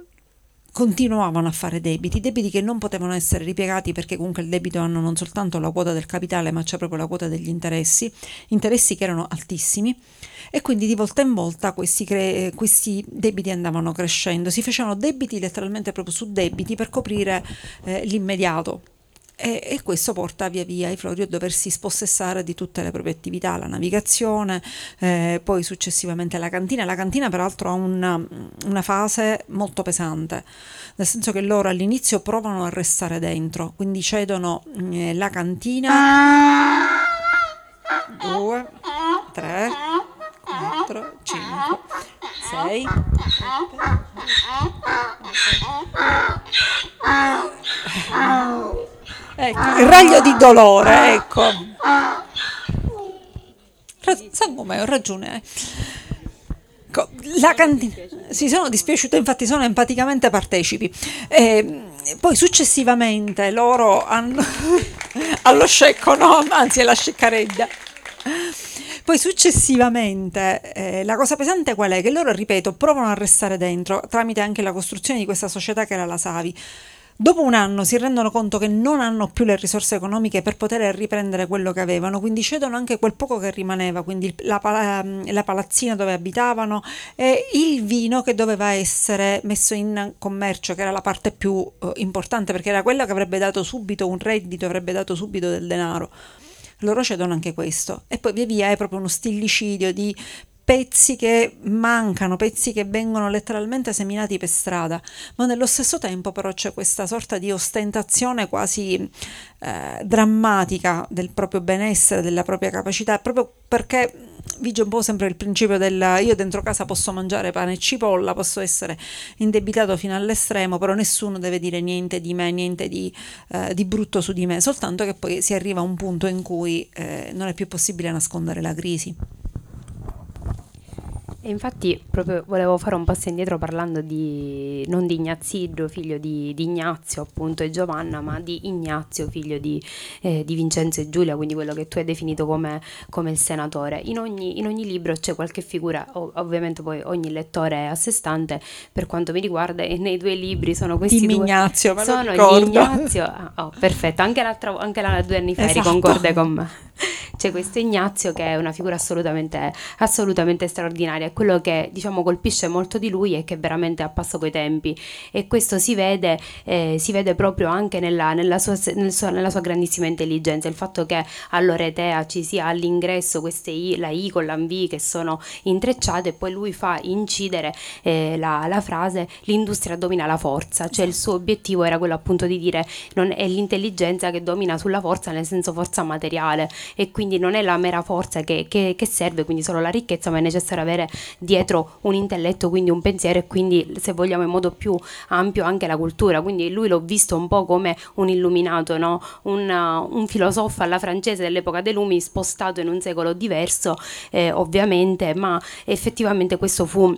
continuavano a fare debiti, debiti che non potevano essere ripiegati perché comunque il debito hanno non soltanto la quota del capitale ma c'è proprio la quota degli interessi, interessi che erano altissimi. E quindi di volta in volta questi, cre- questi debiti andavano crescendo, si facevano debiti letteralmente proprio su debiti per coprire eh, l'immediato e, e, questo porta via via i Florio a doversi spossessare di tutte le proprie attività, la navigazione, eh, poi successivamente la cantina. La cantina peraltro ha una, una, fase molto pesante, nel senso che loro all'inizio provano a restare dentro, quindi cedono eh, la cantina. Due, tre, quattro, cinque, sei, sette. Ecco, il raglio di dolore, ecco. Sangue, ho ragione. Ecco, la cantina si sono dispiaciute, infatti sono empaticamente partecipi. E poi successivamente loro hanno allo scecco, no, anzi è la sceccareggia. Poi successivamente eh, la cosa pesante qual è? Che loro, ripeto, provano a restare dentro tramite anche la costruzione di questa società che era la Savi Dopo un anno si rendono conto che non hanno più le risorse economiche per poter riprendere quello che avevano, quindi cedono anche quel poco che rimaneva, quindi la, ehm, la palazzina dove abitavano e il vino che doveva essere messo in commercio, che era la parte più uh, importante perché era quella che avrebbe dato subito un reddito, avrebbe dato subito del denaro loro cedono anche questo. E poi via via è proprio uno stillicidio di pezzi che mancano, pezzi che vengono letteralmente seminati per strada, ma nello stesso tempo però c'è questa sorta di ostentazione quasi eh, drammatica del proprio benessere, della propria capacità, proprio perché vige un po' sempre il principio del io dentro casa posso mangiare pane e cipolla, posso essere indebitato fino all'estremo, però nessuno deve dire niente di me, niente di, eh, di brutto su di me, soltanto che poi si arriva a un punto in cui eh, non è più possibile nascondere la crisi. E infatti proprio volevo fare un passo indietro parlando di, non di Ignazio, figlio di, di, Ignazio appunto e Giovanna, ma di Ignazio, figlio di, eh, di Vincenzo e Giulia, quindi quello che tu hai definito come, come il senatore. In ogni, in ogni, libro c'è qualche figura, ovviamente poi ogni lettore è a sé stante, per quanto mi riguarda, e nei due libri sono questi Dimmi due. Ignazio, me sono gli Ignazio, ah, oh, perfetto, anche, l'altra, anche la, due anni fa esatto. eri concorde con me c'è questo Ignazio che è una figura assolutamente, assolutamente straordinaria. Quello che diciamo colpisce molto di lui è che veramente a passo coi tempi. E questo si vede, eh, si vede proprio anche nella, nella, sua, nel sua, nella, sua, grandissima intelligenza. Il fatto che all'Oretea ci sia all'ingresso queste I, la I con la V che sono intrecciate e poi lui fa incidere eh, la, la, frase l'industria domina la forza, cioè il suo obiettivo era quello appunto di dire non è l'intelligenza che domina sulla forza nel senso forza materiale. E quindi non è la mera forza che, che, che, serve, quindi solo la ricchezza, ma è necessario avere dietro un intelletto, quindi un pensiero e quindi se vogliamo in modo più ampio anche la cultura, quindi lui l'ho visto un po' come un illuminato, no? un, uh, un, filosofo alla francese dell'epoca dei lumi spostato in un secolo diverso eh, ovviamente, ma effettivamente questo fu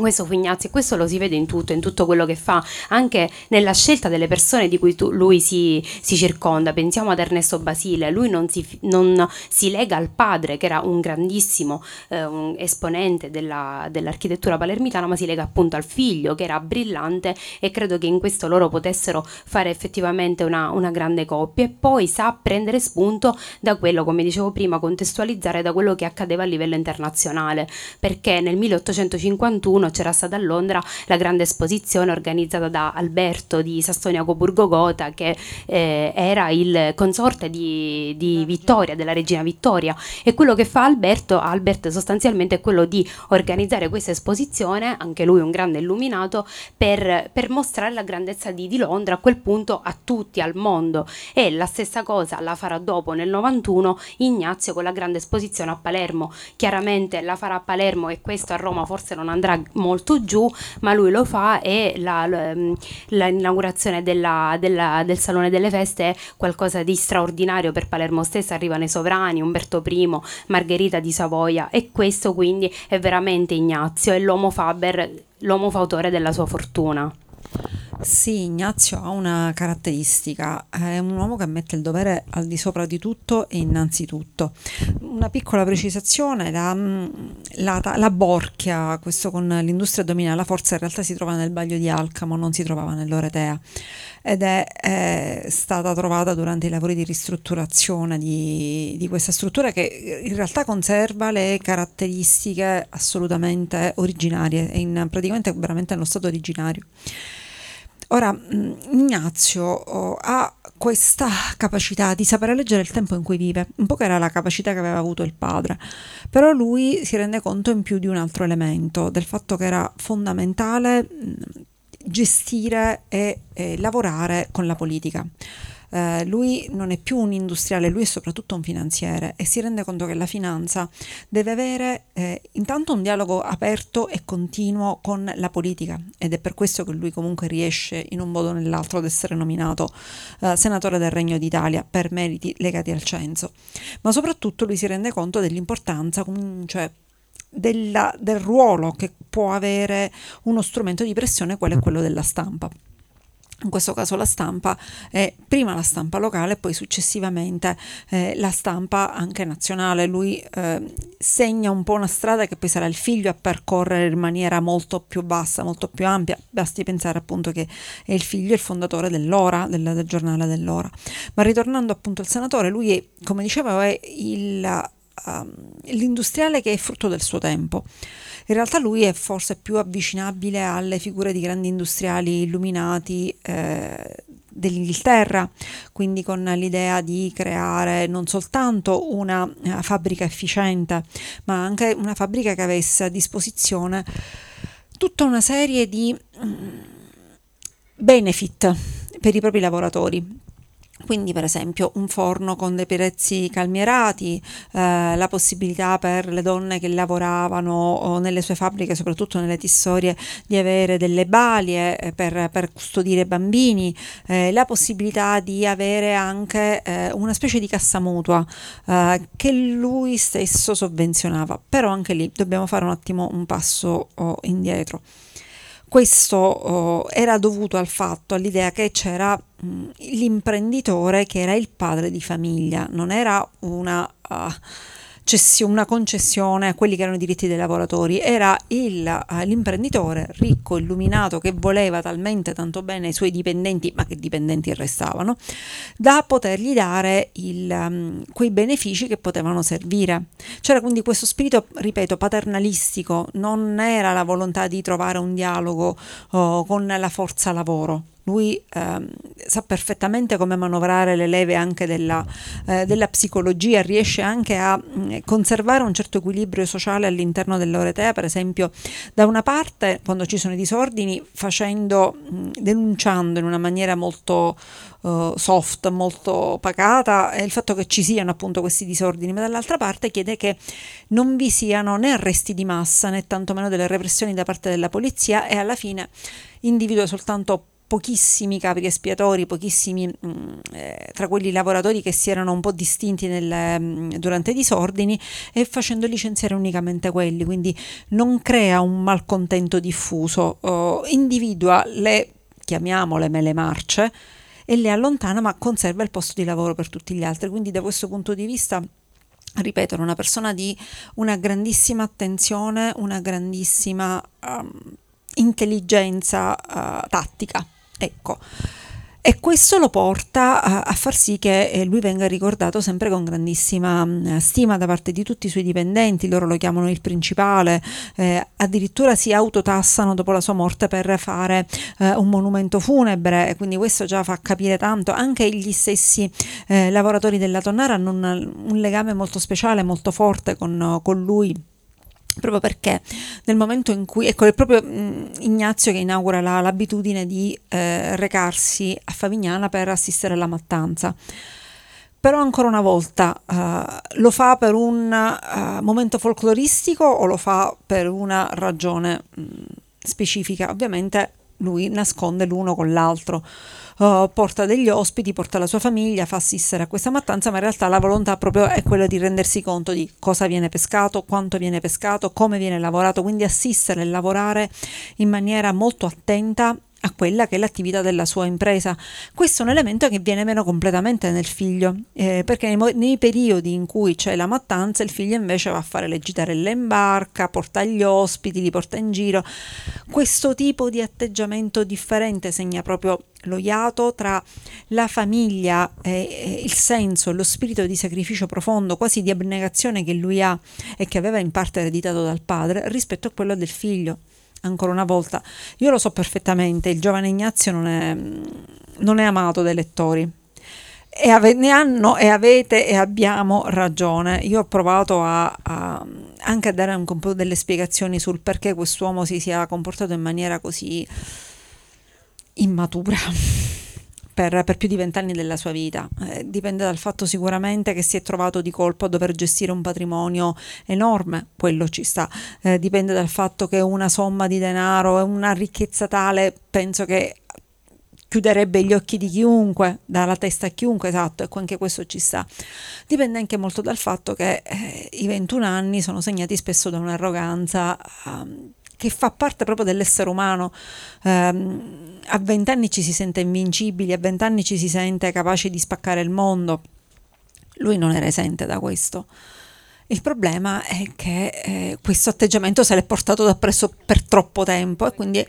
questo fu Ignazio e questo lo si vede in tutto, in tutto quello che fa, anche nella scelta delle persone di cui tu, lui si, si, circonda. Pensiamo ad Ernesto Basile, lui non si, non si, lega al padre, che era un grandissimo eh, un esponente della, dell'architettura palermitana, ma si lega appunto al figlio, che era brillante e credo che in questo loro potessero fare effettivamente una, una grande coppia. E poi sa prendere spunto da quello, come dicevo prima, contestualizzare da quello che accadeva a livello internazionale, perché nel 1851 2021 c'era stata a Londra la grande esposizione organizzata da Alberto di Sassonia Coburgo Gotha che eh, era il consorte di, di, Vittoria, della regina Vittoria. E quello che fa Alberto, Albert sostanzialmente è quello di organizzare questa esposizione, anche lui un grande illuminato, per, per mostrare la grandezza di, di Londra a quel punto a tutti, al mondo. E la stessa cosa la farà dopo nel 91 Ignazio con la grande esposizione a Palermo, chiaramente la farà a Palermo e questo a Roma forse non andrà molto giù, ma lui lo fa e la, mm, l'inaugurazione della, della, del Salone delle Feste è qualcosa di straordinario per Palermo stessa, arrivano i sovrani, Umberto I, Margherita di Savoia e questo quindi è veramente Ignazio, è l'uomo Faber, l'uomo fautore della sua fortuna. Sì, Ignazio ha una caratteristica, è un uomo che mette il dovere al di sopra di tutto e innanzitutto. Una piccola precisazione, la, la, la Borchia, questo con l'industria domina la forza, in realtà si trova nel Baglio di Alcamo, non si trovava nell'Oretea ed è, è stata trovata durante i lavori di ristrutturazione di, di questa struttura che in realtà conserva le caratteristiche assolutamente originarie, in, praticamente veramente nello stato originario. Ora, mm, Ignazio oh, ha questa capacità di sapere leggere il tempo in cui vive, un po' che era la capacità che aveva avuto il padre, però lui si rende conto in più di un altro elemento, del fatto che era fondamentale mm, gestire e, e lavorare con la politica. Eh, lui non è più un industriale, lui è soprattutto un finanziere e si rende conto che la finanza deve avere eh, intanto un dialogo aperto e continuo con la politica ed è per questo che lui comunque riesce in un modo o nell'altro ad essere nominato eh, senatore del Regno d'Italia per meriti legati al censo. Ma soprattutto lui si rende conto dell'importanza, cioè della, del ruolo che può avere uno strumento di pressione quale è quello della stampa. In questo caso la stampa, eh, prima la stampa locale e poi successivamente eh, la stampa anche nazionale. Lui eh, segna un po' una strada che poi sarà il figlio a percorrere in maniera molto più bassa, molto più ampia. Basti pensare appunto che è il figlio il fondatore dell'Ora, del, del giornale dell'Ora. Ma ritornando appunto al senatore, lui è, come dicevo, è il, um, l'industriale che è frutto del suo tempo. In realtà lui è forse più avvicinabile alle figure di grandi industriali illuminati eh, dell'Inghilterra, quindi con l'idea di creare non soltanto una uh, fabbrica efficiente, ma anche una fabbrica che avesse a disposizione tutta una serie di um, benefit per i propri lavoratori quindi per esempio un forno con dei prezzi calmierati, eh, la possibilità per le donne che lavoravano nelle sue fabbriche, soprattutto nelle tissorie, di avere delle balie eh, per, per custodire bambini, eh, la possibilità di avere anche eh, una specie di cassa mutua eh, che lui stesso sovvenzionava. Però anche lì dobbiamo fare un attimo un passo oh, indietro. Questo oh, era dovuto al fatto, all'idea che c'era mh, l'imprenditore che era il padre di famiglia, non era una... Uh, una concessione a quelli che erano i diritti dei lavoratori, era il, uh, l'imprenditore ricco, illuminato, che voleva talmente tanto bene ai suoi dipendenti, ma che dipendenti restavano, da potergli dare il, um, quei benefici che potevano servire. C'era quindi questo spirito, ripeto, paternalistico, non era la volontà di trovare un dialogo uh, con la forza lavoro, lui ehm, sa perfettamente come manovrare le leve anche della, eh, della psicologia, riesce anche a mh, mm, conservare un certo equilibrio sociale all'interno dell'Oretea, per esempio da una parte quando ci sono i disordini facendo, mh, mm, denunciando in una maniera molto uh, soft, molto pacata il fatto che ci siano appunto questi disordini, ma dall'altra parte chiede che non vi siano né arresti di massa né tantomeno delle repressioni da parte della polizia e alla fine individua soltanto pochissimi capi espiatori, pochissimi mm, eh, tra quelli lavoratori che si erano un po' distinti nel, mm, durante i disordini e facendo licenziare unicamente quelli, quindi non crea un malcontento diffuso, oh, individua le, chiamiamole mele marce, e le allontana ma conserva il posto di lavoro per tutti gli altri, quindi da questo punto di vista ripeto, era una persona di una grandissima attenzione, una grandissima um, intelligenza uh, tattica. Ecco. E questo lo porta a, far sì che eh, lui venga ricordato sempre con grandissima mm, stima da parte di tutti i suoi dipendenti, loro lo chiamano il principale, eh, addirittura si autotassano dopo la sua morte per fare eh, un monumento funebre, quindi questo già fa capire tanto, anche gli stessi eh, lavoratori della Tonnara hanno un, un legame molto speciale, molto forte con, con lui proprio perché nel momento in cui, ecco, è proprio mh, Ignazio che inaugura la, l'abitudine di eh, recarsi a Favignana per assistere alla mattanza. Però ancora una volta uh, lo fa per un uh, momento folcloristico o lo fa per una ragione mh, specifica? Ovviamente lui nasconde l'uno con l'altro uh, porta degli ospiti, porta la sua famiglia, fa assistere a questa mattanza, ma in realtà la volontà proprio è quella di rendersi conto di cosa viene pescato, quanto viene pescato, come viene lavorato, quindi assistere e lavorare in maniera molto attenta a quella che è l'attività della sua impresa. Questo è un elemento che viene meno completamente nel figlio, eh, perché nei, nei, periodi in cui c'è la mattanza il figlio invece va a fare le gitarelle in barca, porta gli ospiti, li porta in giro. Questo tipo di atteggiamento differente segna proprio lo iato tra la famiglia, eh, il senso, lo spirito di sacrificio profondo, quasi di abnegazione che lui ha e che aveva in parte ereditato dal padre, rispetto a quello del figlio ancora una volta, io lo so perfettamente, il giovane Ignazio non è, non è amato dai lettori. E ave, ne hanno e avete e abbiamo ragione. Io ho provato a, a, anche a dare un po' delle spiegazioni sul perché quest'uomo si sia comportato in maniera così immatura per, per, più di vent'anni della sua vita. Eh, dipende dal fatto sicuramente che si è trovato di colpo a dover gestire un patrimonio enorme, quello ci sta. Eh, dipende dal fatto che una somma di denaro e una ricchezza tale, penso che chiuderebbe gli occhi di chiunque, dalla testa a chiunque, esatto, ecco anche questo ci sta. Dipende anche molto dal fatto che eh, i 21 anni sono segnati spesso da un'arroganza um, che fa parte proprio dell'essere umano. Um, a vent'anni ci si sente invincibili, a vent'anni ci si sente capaci di spaccare il mondo. Lui non era esente da questo. Il problema è che eh, questo atteggiamento se l'è portato da presso per troppo tempo e quindi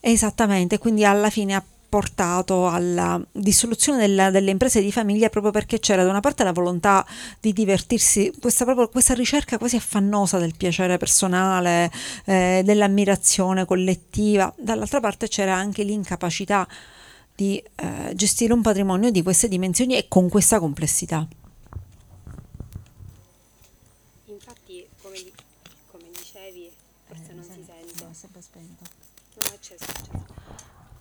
esattamente, quindi alla fine ha portato alla dissoluzione della, delle imprese di famiglia proprio perché c'era da una parte la volontà di divertirsi, questa, proprio, questa ricerca quasi affannosa del piacere personale, eh, dell'ammirazione collettiva, dall'altra parte c'era anche l'incapacità di eh, gestire un patrimonio di queste dimensioni e con questa complessità. Infatti, come, come dicevi, forse eh, non si sente. No, è sempre spento. Non è acceso, acceso.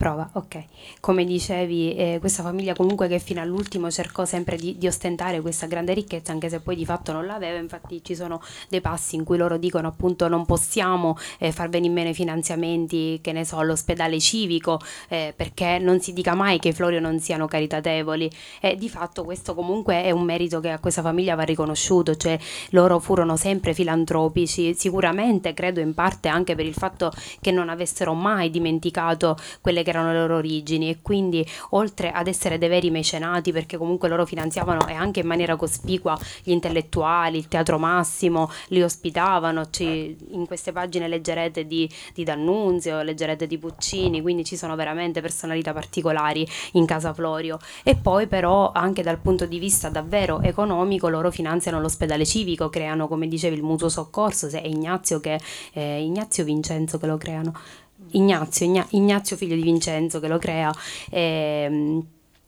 Prova, ok. Come dicevi, eh, questa famiglia comunque che fino all'ultimo cercò sempre di, di, ostentare questa grande ricchezza, anche se poi di fatto non l'aveva, infatti ci sono dei passi in cui loro dicono appunto non possiamo eh, far venire meno i finanziamenti, che ne so, all'ospedale civico, eh, perché non si dica mai che i Florio non siano caritatevoli. E di fatto questo comunque è un merito che a questa famiglia va riconosciuto, cioè loro furono sempre filantropici, sicuramente credo in parte anche per il fatto che non avessero mai dimenticato quelle che erano le loro origini e quindi oltre ad essere dei veri mecenati perché comunque loro finanziavano e anche in maniera cospicua gli intellettuali, il Teatro Massimo, li ospitavano, ci, in queste pagine leggerete di, di D'Annunzio, leggerete di Puccini, quindi ci sono veramente personalità particolari in Casa Florio. E poi però anche dal punto di vista davvero economico loro finanziano l'ospedale civico, creano come dicevi il mutuo soccorso, se è Ignazio, che, eh, Ignazio Vincenzo che lo creano Ignazio, Igna- Ignazio figlio di Vincenzo che lo crea. E,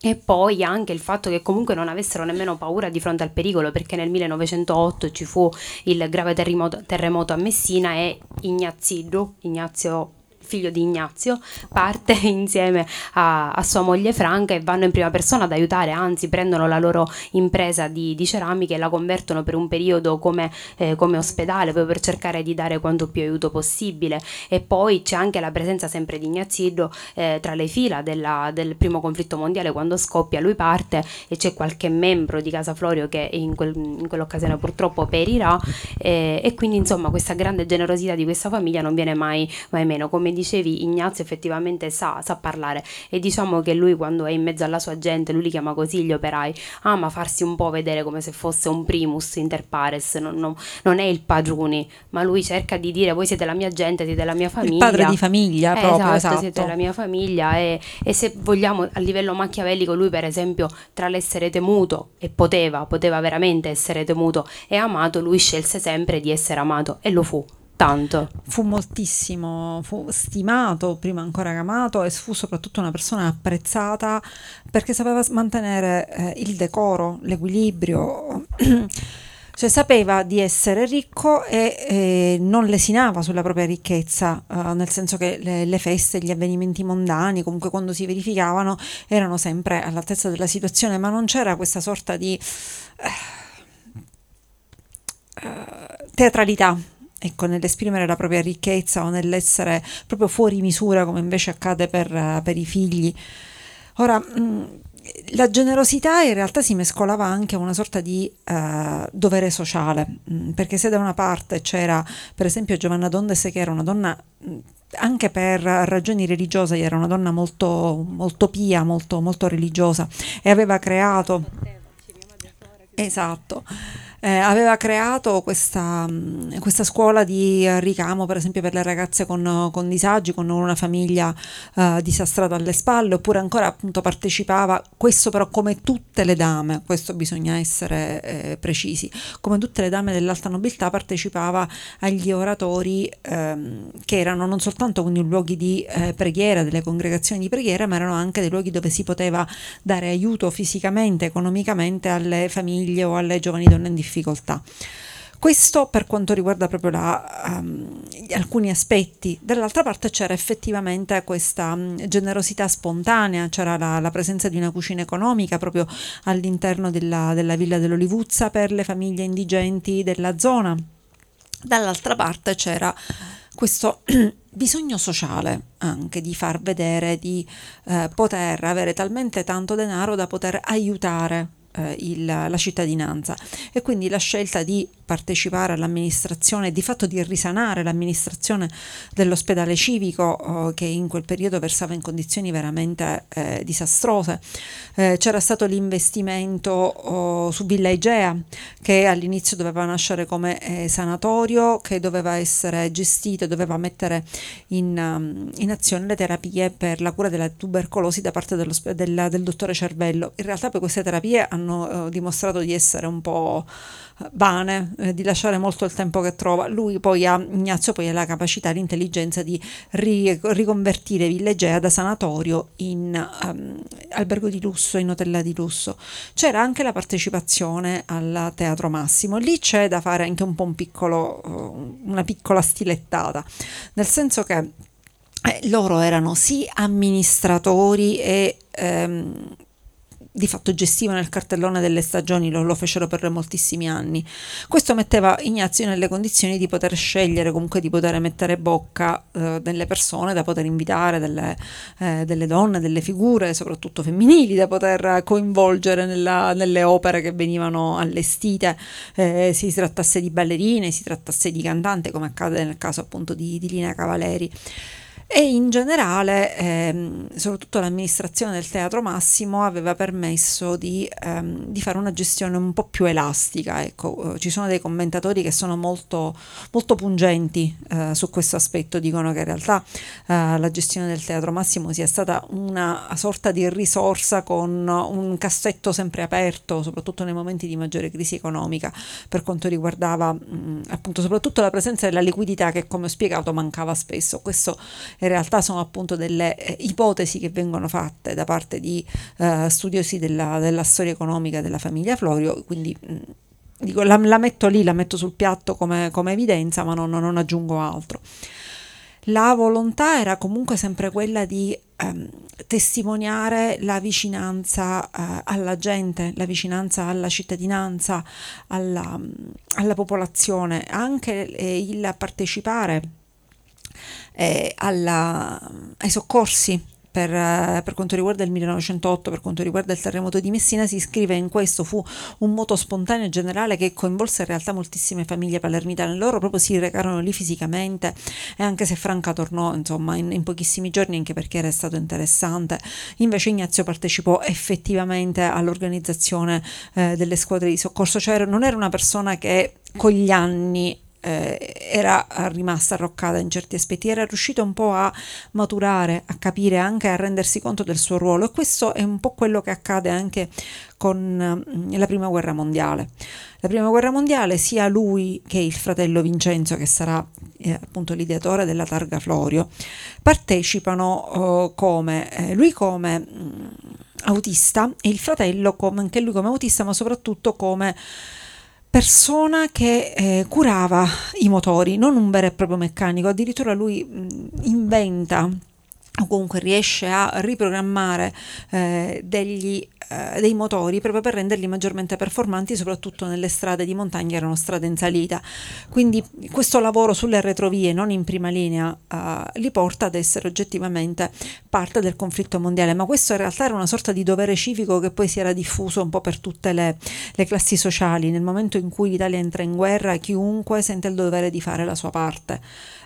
e poi anche il fatto che comunque non avessero nemmeno paura di fronte al pericolo, perché nel 1908 ci fu il grave terremoto, terremoto a Messina e Ignazio, Ignazio figlio di Ignazio, parte insieme a, a, sua moglie Franca e vanno in prima persona ad aiutare, anzi prendono la loro impresa di, di ceramica e la convertono per un periodo come, eh, come, ospedale, proprio per cercare di dare quanto più aiuto possibile. E poi c'è anche la presenza sempre di Ignazio eh, tra le fila della, del primo conflitto mondiale, quando scoppia lui parte e c'è qualche membro di Casa Florio che in, quel, in quell'occasione purtroppo perirà eh, e quindi insomma questa grande generosità di questa famiglia non viene mai, mai meno. Come dicevi, Ignazio effettivamente sa, sa, parlare. E diciamo che lui quando è in mezzo alla sua gente, lui li chiama così gli operai, ama farsi un po' vedere come se fosse un primus inter pares, non, non, non è il padroni, ma lui cerca di dire voi siete la mia gente, siete la mia famiglia. Il padre di famiglia, eh, proprio, esatto, esatto. siete la mia famiglia. E, e se vogliamo a livello macchiavellico lui per esempio tra l'essere temuto e poteva, poteva veramente essere temuto e amato, lui scelse sempre di essere amato e lo fu tanto. Fu moltissimo, fu stimato prima ancora che amato e fu soprattutto una persona apprezzata perché sapeva mantenere eh, il decoro, l'equilibrio. Cioè sapeva di essere ricco e eh, non lesinava sulla propria ricchezza, eh, nel senso che le, le, feste, gli avvenimenti mondani, comunque quando si verificavano, erano sempre all'altezza della situazione, ma non c'era questa sorta di eh, teatralità ecco, nell'esprimere la propria ricchezza o nell'essere proprio fuori misura come invece accade per, per i figli. Ora, mh, la generosità in realtà si mescolava anche a una sorta di uh, dovere sociale, mh, perché se da una parte c'era per esempio Giovanna Dondes che era una donna mh, anche per ragioni religiose, era una donna molto, molto pia, molto, molto religiosa e aveva creato... Esatto eh, aveva creato questa, mm, questa, scuola di ricamo, per esempio, per le ragazze con, con disagi, con una famiglia eh, disastrata alle spalle, oppure ancora appunto partecipava, questo però come tutte le dame, questo bisogna essere eh, precisi, come tutte le dame dell'alta nobiltà partecipava agli oratori ehm, che erano non soltanto quindi luoghi di eh, preghiera, delle congregazioni di preghiera, ma erano anche dei luoghi dove si poteva dare aiuto fisicamente, economicamente alle famiglie o alle giovani donne in difficoltà difficoltà. Questo per quanto riguarda proprio la, um, alcuni aspetti. Dall'altra parte c'era effettivamente questa um, generosità spontanea, c'era la, la, presenza di una cucina economica proprio all'interno della, della Villa dell'Olivuzza per le famiglie indigenti della zona. Dall'altra parte c'era questo bisogno sociale anche di far vedere, di eh, poter avere talmente tanto denaro da poter aiutare eh, il, la cittadinanza. E quindi la scelta di partecipare all'amministrazione, di fatto di risanare l'amministrazione dell'ospedale civico oh, che in quel periodo versava in condizioni veramente eh, disastrose. Eh, c'era stato l'investimento oh, su Villa Igea che all'inizio doveva nascere come eh, sanatorio, che doveva essere gestito, doveva mettere in, um, in, azione le terapie per la cura della tubercolosi da parte dello, del, dottore Cervello. In realtà poi queste terapie hanno eh, dimostrato di essere un po' vane, eh, di lasciare molto il tempo che trova. Lui poi ha, Ignazio poi ha la capacità, l'intelligenza di ri, riconvertire Villegea da sanatorio in um, albergo di lusso, in hotella di lusso. C'era anche la partecipazione al Teatro Massimo, lì c'è da fare anche un po' un piccolo, uh, una piccola stilettata, nel senso che eh, loro erano sì amministratori e ehm, di fatto gestivano il cartellone delle stagioni, lo, lo, fecero per moltissimi anni. Questo metteva Ignazio nelle condizioni di poter scegliere, comunque di poter mettere bocca eh, delle persone, da poter invitare delle, eh, delle, donne, delle figure, soprattutto femminili, da poter coinvolgere nella, nelle opere che venivano allestite, eh, si trattasse di ballerine, si trattasse di cantante, come accade nel caso appunto di, di Lina Cavaleri e in generale, ehm, soprattutto l'amministrazione del Teatro Massimo aveva permesso di, ehm, di, fare una gestione un po' più elastica. Ecco, eh, ci sono dei commentatori che sono molto, molto pungenti eh, su questo aspetto, dicono che in realtà eh, la gestione del Teatro Massimo sia stata una sorta di risorsa con un cassetto sempre aperto, soprattutto nei momenti di maggiore crisi economica, per quanto riguardava mh, appunto soprattutto la presenza della liquidità che come ho spiegato mancava spesso. Questo in realtà sono appunto delle eh, ipotesi che vengono fatte da parte di eh, studiosi della, della, storia economica della famiglia Florio, quindi mh, mm, dico, la, la, metto lì, la metto sul piatto come, come evidenza, ma non, non, aggiungo altro. La volontà era comunque sempre quella di ehm, testimoniare la vicinanza eh, alla gente, la vicinanza alla cittadinanza, alla, alla popolazione, anche eh, il partecipare eh, alla, ai soccorsi per, per, quanto riguarda il 1908, per quanto riguarda il terremoto di Messina, si iscrive in questo, fu un moto spontaneo generale che coinvolse in realtà moltissime famiglie palermitane, loro proprio si recarono lì fisicamente e anche se Franca tornò insomma in, in pochissimi giorni anche perché era stato interessante, invece Ignazio partecipò effettivamente all'organizzazione eh, delle squadre di soccorso, cioè non era una persona che con gli anni eh, era rimasta arroccata in certi aspetti, era riuscita un po' a maturare, a capire, anche a rendersi conto del suo ruolo e questo è un po' quello che accade anche con eh, la prima guerra mondiale. La prima guerra mondiale sia lui che il fratello Vincenzo, che sarà eh, appunto l'ideatore della targa Florio, partecipano eh, come eh, lui come mh, mm, autista e il fratello come, anche lui come autista, ma soprattutto come persona che eh, curava i motori, non un vero e proprio meccanico, addirittura lui mh, inventa o comunque riesce a riprogrammare eh, degli, eh, dei motori proprio per renderli maggiormente performanti, soprattutto nelle strade di montagna, erano strade in salita. Quindi questo lavoro sulle retrovie, non in prima linea, eh, li porta ad essere oggettivamente parte del conflitto mondiale, ma questo in realtà era una sorta di dovere civico che poi si era diffuso un po' per tutte le, le classi sociali. Nel momento in cui l'Italia entra in guerra, chiunque sente il dovere di fare la sua parte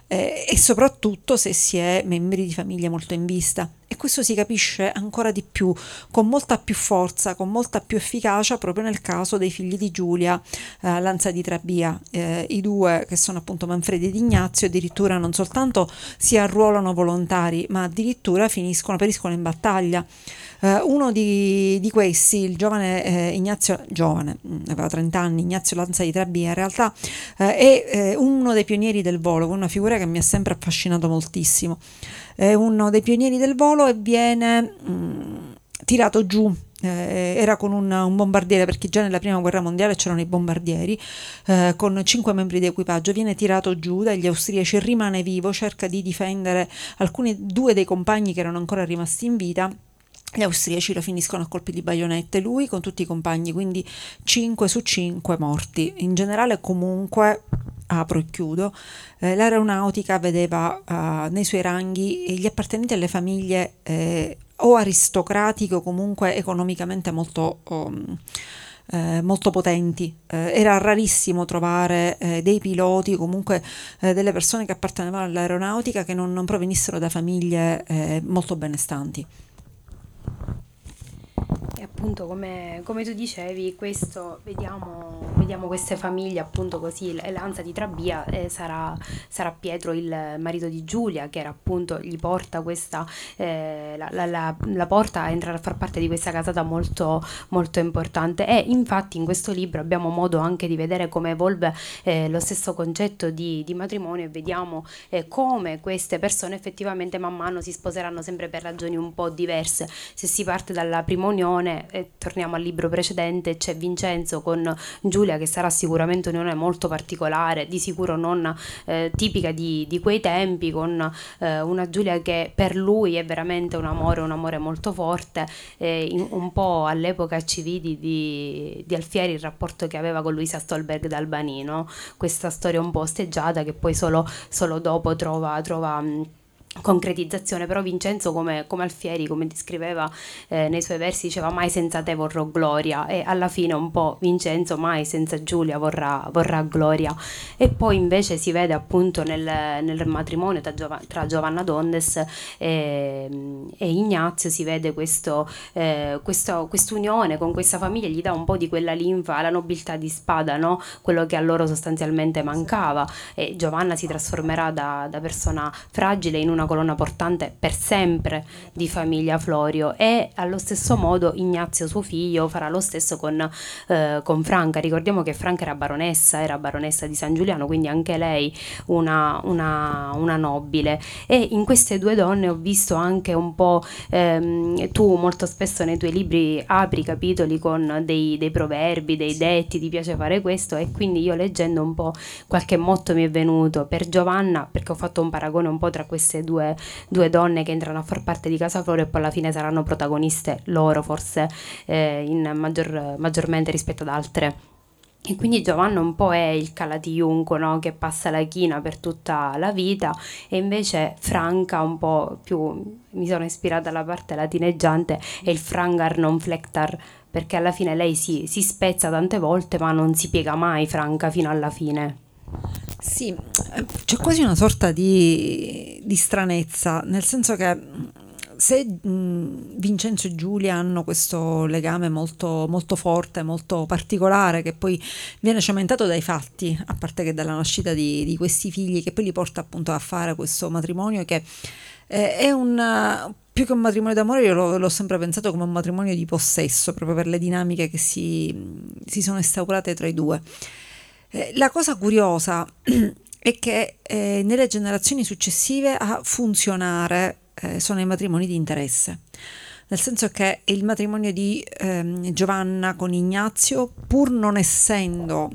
eh, e soprattutto se si è membri di famiglia molto in vista. E questo si capisce ancora di più, con molta più forza, con molta più efficacia proprio nel caso dei figli di Giulia, eh, Lanza di Trabia. Eh, I due, che sono appunto Manfredi ed Ignazio, addirittura non soltanto si arruolano volontari, ma addirittura finiscono, periscono in battaglia. Uh, uno di, di, questi, il giovane eh, Ignazio, giovane, mm, aveva 30 anni, Ignazio Lanza di Trabia, in realtà eh, è eh, uno dei pionieri del volo, una figura che mi ha sempre affascinato moltissimo. È uno dei pionieri del volo e viene mh, mm, tirato giù. Eh, era con un, un, bombardiere perché già nella prima guerra mondiale c'erano i bombardieri eh, con cinque membri di equipaggio. Viene tirato giù dagli austriaci rimane vivo cerca di difendere alcuni due dei compagni che erano ancora rimasti in vita gli austriaci lo finiscono a colpi di baionette, lui con tutti i compagni, quindi 5 su 5 morti. In generale comunque, apro e chiudo, eh, l'aeronautica vedeva eh, nei suoi ranghi gli appartenenti alle famiglie eh, o aristocratiche o comunque economicamente molto... Um, eh, molto potenti. Eh, era rarissimo trovare eh, dei piloti, comunque eh, delle persone che appartenevano all'aeronautica che non, non provenissero da famiglie eh, molto benestanti. E appunto come, come tu dicevi, questo, vediamo, vediamo queste famiglie appunto così, l'Anza di Trabia eh, sarà, sarà, Pietro il marito di Giulia che era appunto, gli porta questa, eh, la, la, la, la, porta a entrare a far parte di questa casata molto, molto importante e infatti in questo libro abbiamo modo anche di vedere come evolve eh, lo stesso concetto di, di matrimonio e vediamo eh, come queste persone effettivamente man mano si sposeranno sempre per ragioni un po' diverse. Se si parte dalla prima unione unione, e torniamo al libro precedente, c'è Vincenzo con Giulia che sarà sicuramente un'unione molto particolare, di sicuro non eh, tipica di, di, quei tempi, con eh, una Giulia che per lui è veramente un amore, un amore molto forte, eh, in, un po' all'epoca ci vidi di, di, Alfieri il rapporto che aveva con Luisa Stolberg d'Albanino, questa storia un po' osteggiata che poi solo, solo dopo trova... trova concretizzazione, però Vincenzo come, come Alfieri, come descriveva eh, nei suoi versi, diceva mai senza te vorrò gloria e alla fine un po' Vincenzo mai senza Giulia vorrà, vorrà gloria e poi invece si vede appunto nel, nel matrimonio tra, Giov- tra, Giovanna Dondes e, e, Ignazio si vede questo, eh, questo, quest'unione con questa famiglia, gli dà un po' di quella linfa, la nobiltà di spada, no? quello che a loro sostanzialmente mancava. E Giovanna si trasformerà da, da persona fragile in una colonna portante per sempre di famiglia Florio e allo stesso modo Ignazio suo figlio farà lo stesso con, eh, con Franca. Ricordiamo che Franca era baronessa, era baronessa di San Giuliano, quindi anche lei una, una, una nobile. E in queste due donne ho visto anche un po', ehm, tu molto spesso nei tuoi libri apri capitoli con dei, dei proverbi, dei detti, ti piace fare questo e quindi io leggendo un po' qualche motto mi è venuto per Giovanna perché ho fatto un paragone un po' tra queste due due, donne che entrano a far parte di Casa Floro e poi alla fine saranno protagoniste loro forse eh, maggior, maggiormente rispetto ad altre. E quindi Giovanna un po' è il calatiunco no? che passa la china per tutta la vita e invece Franca un po' più, mi sono ispirata alla parte latineggiante, è il frangar non flectar perché alla fine lei si, si spezza tante volte ma non si piega mai Franca fino alla fine. Sì, c'è quasi una sorta di, di stranezza, nel senso che se mh, Vincenzo e Giulia hanno questo legame molto, molto, forte, molto particolare, che poi viene cementato dai fatti, a parte che dalla nascita di, di questi figli, che poi li porta appunto a fare questo matrimonio che eh, è un più che un matrimonio d'amore, io l'ho, l'ho, sempre pensato come un matrimonio di possesso, proprio per le dinamiche che si, si sono instaurate tra i due. Eh, la cosa curiosa è che eh, nelle generazioni successive a funzionare eh, sono i matrimoni di interesse. Nel senso che il matrimonio di ehm, Giovanna con Ignazio, pur non essendo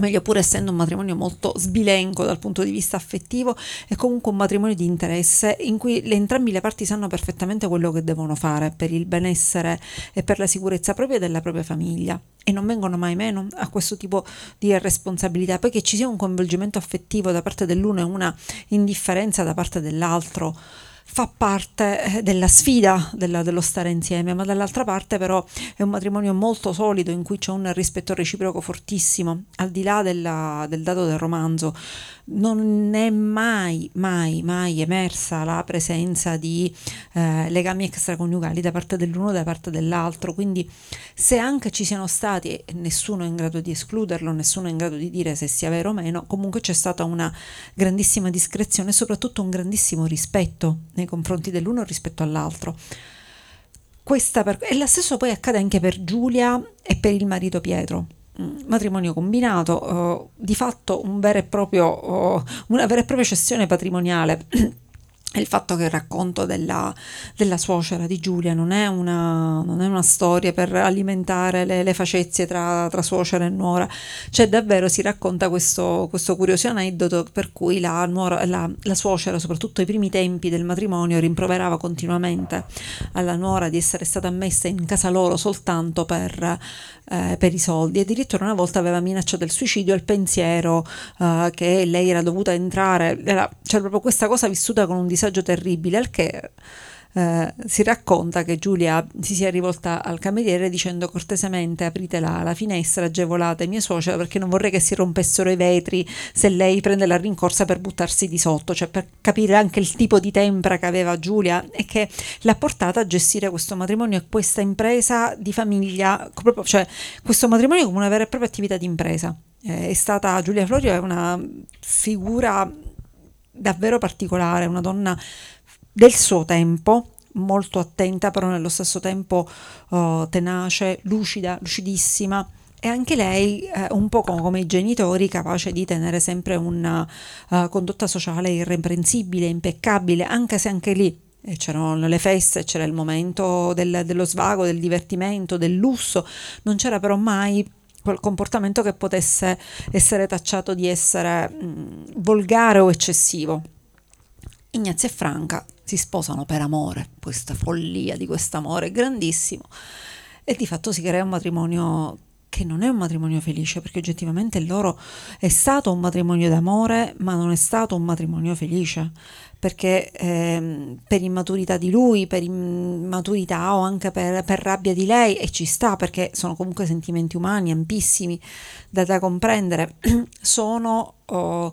meglio pur essendo un matrimonio molto sbilenco dal punto di vista affettivo, è comunque un matrimonio di interesse in cui le, entrambi le parti sanno perfettamente quello che devono fare per il benessere e per la sicurezza propria della propria famiglia e non vengono mai meno a questo tipo di responsabilità, poi che ci sia un coinvolgimento affettivo da parte dell'uno e una indifferenza da parte dell'altro fa parte eh, della sfida della, dello stare insieme, ma dall'altra parte però è un matrimonio molto solido in cui c'è un rispetto reciproco fortissimo, al di là della, del dato del romanzo, non è mai, mai, mai emersa la presenza di eh, legami extraconiugali da parte dell'uno e da parte dell'altro, quindi se anche ci siano stati, nessuno è in grado di escluderlo, nessuno è in grado di dire se sia vero o meno, comunque c'è stata una grandissima discrezione e soprattutto un grandissimo rispetto nei confronti dell'uno rispetto all'altro. Per... E lo stesso poi accade anche per Giulia e per il marito Pietro. Mm, matrimonio combinato, uh, di fatto un proprio, uh, una vera e propria cessione patrimoniale il fatto che il racconto della, della, suocera di Giulia non è una, non è una storia per alimentare le, le facezie tra, tra, suocera e nuora, cioè davvero si racconta questo, questo curioso aneddoto per cui la, nuora, la, la, suocera, soprattutto ai primi tempi del matrimonio, rimproverava continuamente alla nuora di essere stata messa in casa loro soltanto per, eh, per i soldi. Addirittura una volta aveva minacciato il suicidio al pensiero eh, che lei era dovuta entrare, era, cioè proprio questa cosa vissuta con un disagio terribile, al che eh, si racconta che Giulia si sia rivolta al cameriere dicendo cortesemente aprite la, la finestra, agevolate mia suocera perché non vorrei che si rompessero i vetri se lei prende la rincorsa per buttarsi di sotto, cioè per capire anche il tipo di tempra che aveva Giulia e che l'ha portata a gestire questo matrimonio e questa impresa di famiglia, proprio, cioè questo matrimonio come una vera e propria attività di impresa. Eh, è stata Giulia Florio è una figura davvero particolare, una donna del suo tempo, molto attenta, però nello stesso tempo uh, tenace, lucida, lucidissima. E anche lei, eh, un po' come i genitori, capace di tenere sempre una uh, condotta sociale irreprensibile, impeccabile, anche se anche lì eh, c'erano le feste, c'era il momento del, dello svago, del divertimento, del lusso, non c'era però mai comportamento che potesse essere tacciato di essere mh, volgare o eccessivo. Ignazio e Franca si sposano per amore, questa follia di quest'amore grandissimo e di fatto si crea un matrimonio che non è un matrimonio felice perché oggettivamente loro è stato un matrimonio d'amore ma non è stato un matrimonio felice perché eh, per immaturità di lui, per immaturità o anche per, per, rabbia di lei, e ci sta perché sono comunque sentimenti umani ampissimi da, da comprendere, sono oh,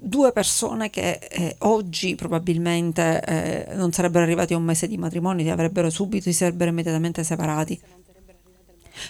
due persone che eh, oggi probabilmente eh, non sarebbero arrivati a un mese di matrimonio, li avrebbero subito, si sarebbero immediatamente separati.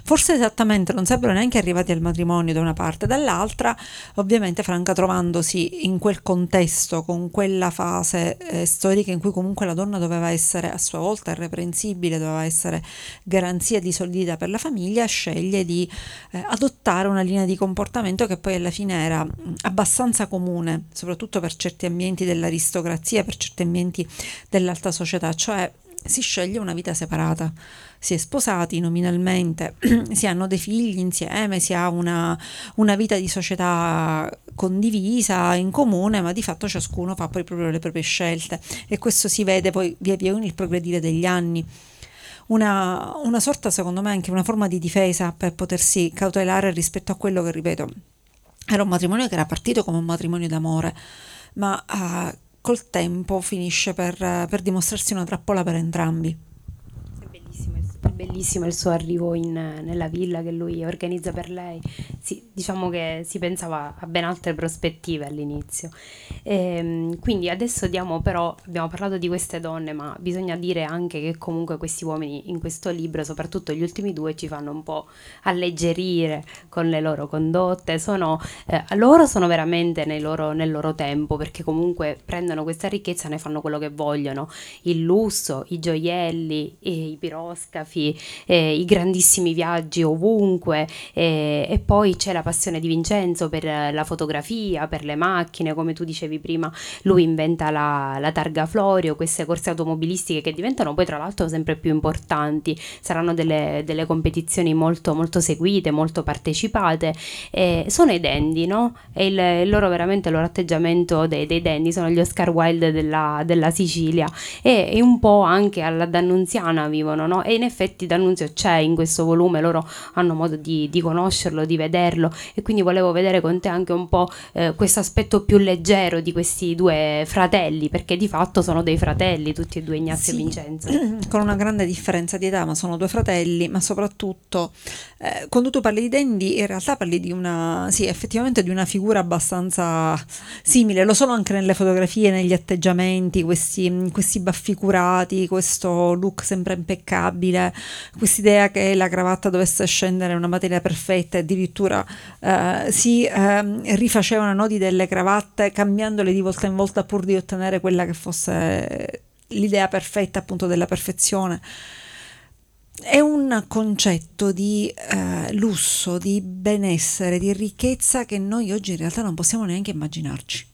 Forse esattamente non sarebbero neanche arrivati al matrimonio da una parte, dall'altra ovviamente Franca trovandosi in quel contesto, con quella fase eh, storica in cui comunque la donna doveva essere a sua volta irreprensibile, doveva essere garanzia di solidità per la famiglia, sceglie di eh, adottare una linea di comportamento che poi alla fine era abbastanza comune, soprattutto per certi ambienti dell'aristocrazia, per certi ambienti dell'alta società, cioè si sceglie una vita separata si è sposati nominalmente, si hanno dei figli insieme, si ha una, una vita di società condivisa, in comune, ma di fatto ciascuno fa poi proprio le proprie scelte e questo si vede poi via via con il progredire degli anni. Una, una, sorta, secondo me, anche una forma di difesa per potersi cautelare rispetto a quello che, ripeto, era un matrimonio che era partito come un matrimonio d'amore, ma uh, col tempo finisce per, per dimostrarsi una trappola per entrambi bellissimo il suo arrivo in, nella villa che lui organizza per lei. Sì, diciamo che si pensava a ben altre prospettive all'inizio. E, ehm, quindi adesso diamo però, abbiamo parlato di queste donne, ma bisogna dire anche che comunque questi uomini in questo libro, soprattutto gli ultimi due, ci fanno un po' alleggerire con le loro condotte. Sono, eh, loro sono veramente loro, nel loro tempo, perché comunque prendono questa ricchezza e ne fanno quello che vogliono. Il lusso, i gioielli, i piroscafi, eh, i grandissimi viaggi ovunque eh, e poi c'è la passione di Vincenzo per la fotografia, per le macchine, come tu dicevi prima, lui inventa la, la targa Florio, queste corse automobilistiche che diventano poi tra l'altro sempre più importanti, saranno delle, delle competizioni molto, molto seguite, molto partecipate, eh, sono i dandy, no? E il, il, loro veramente, il loro atteggiamento dei, dei dandy sono gli Oscar Wilde della, della Sicilia e, e, un po' anche alla Dannunziana vivono, no? E in effetti effetti d'annunzio c'è in questo volume, loro hanno modo di, di conoscerlo, di vederlo e quindi volevo vedere con te anche un po' eh, questo aspetto più leggero di questi due fratelli, perché di fatto sono dei fratelli tutti e due Ignazio sì, e Vincenzo. Con una grande differenza di età, ma sono due fratelli, ma soprattutto eh, quando tu parli di Dandy in realtà parli di una, sì, effettivamente di una figura abbastanza simile, lo sono anche nelle fotografie, negli atteggiamenti, questi, questi baffi curati, questo look sempre impeccabile, quest'idea che la cravatta dovesse scendere una materia perfetta, addirittura eh, si eh, rifacevano i nodi delle cravatte cambiandole di volta in volta pur di ottenere quella che fosse l'idea perfetta appunto della perfezione. È un concetto di eh, lusso, di benessere, di ricchezza che noi oggi in realtà non possiamo neanche immaginarci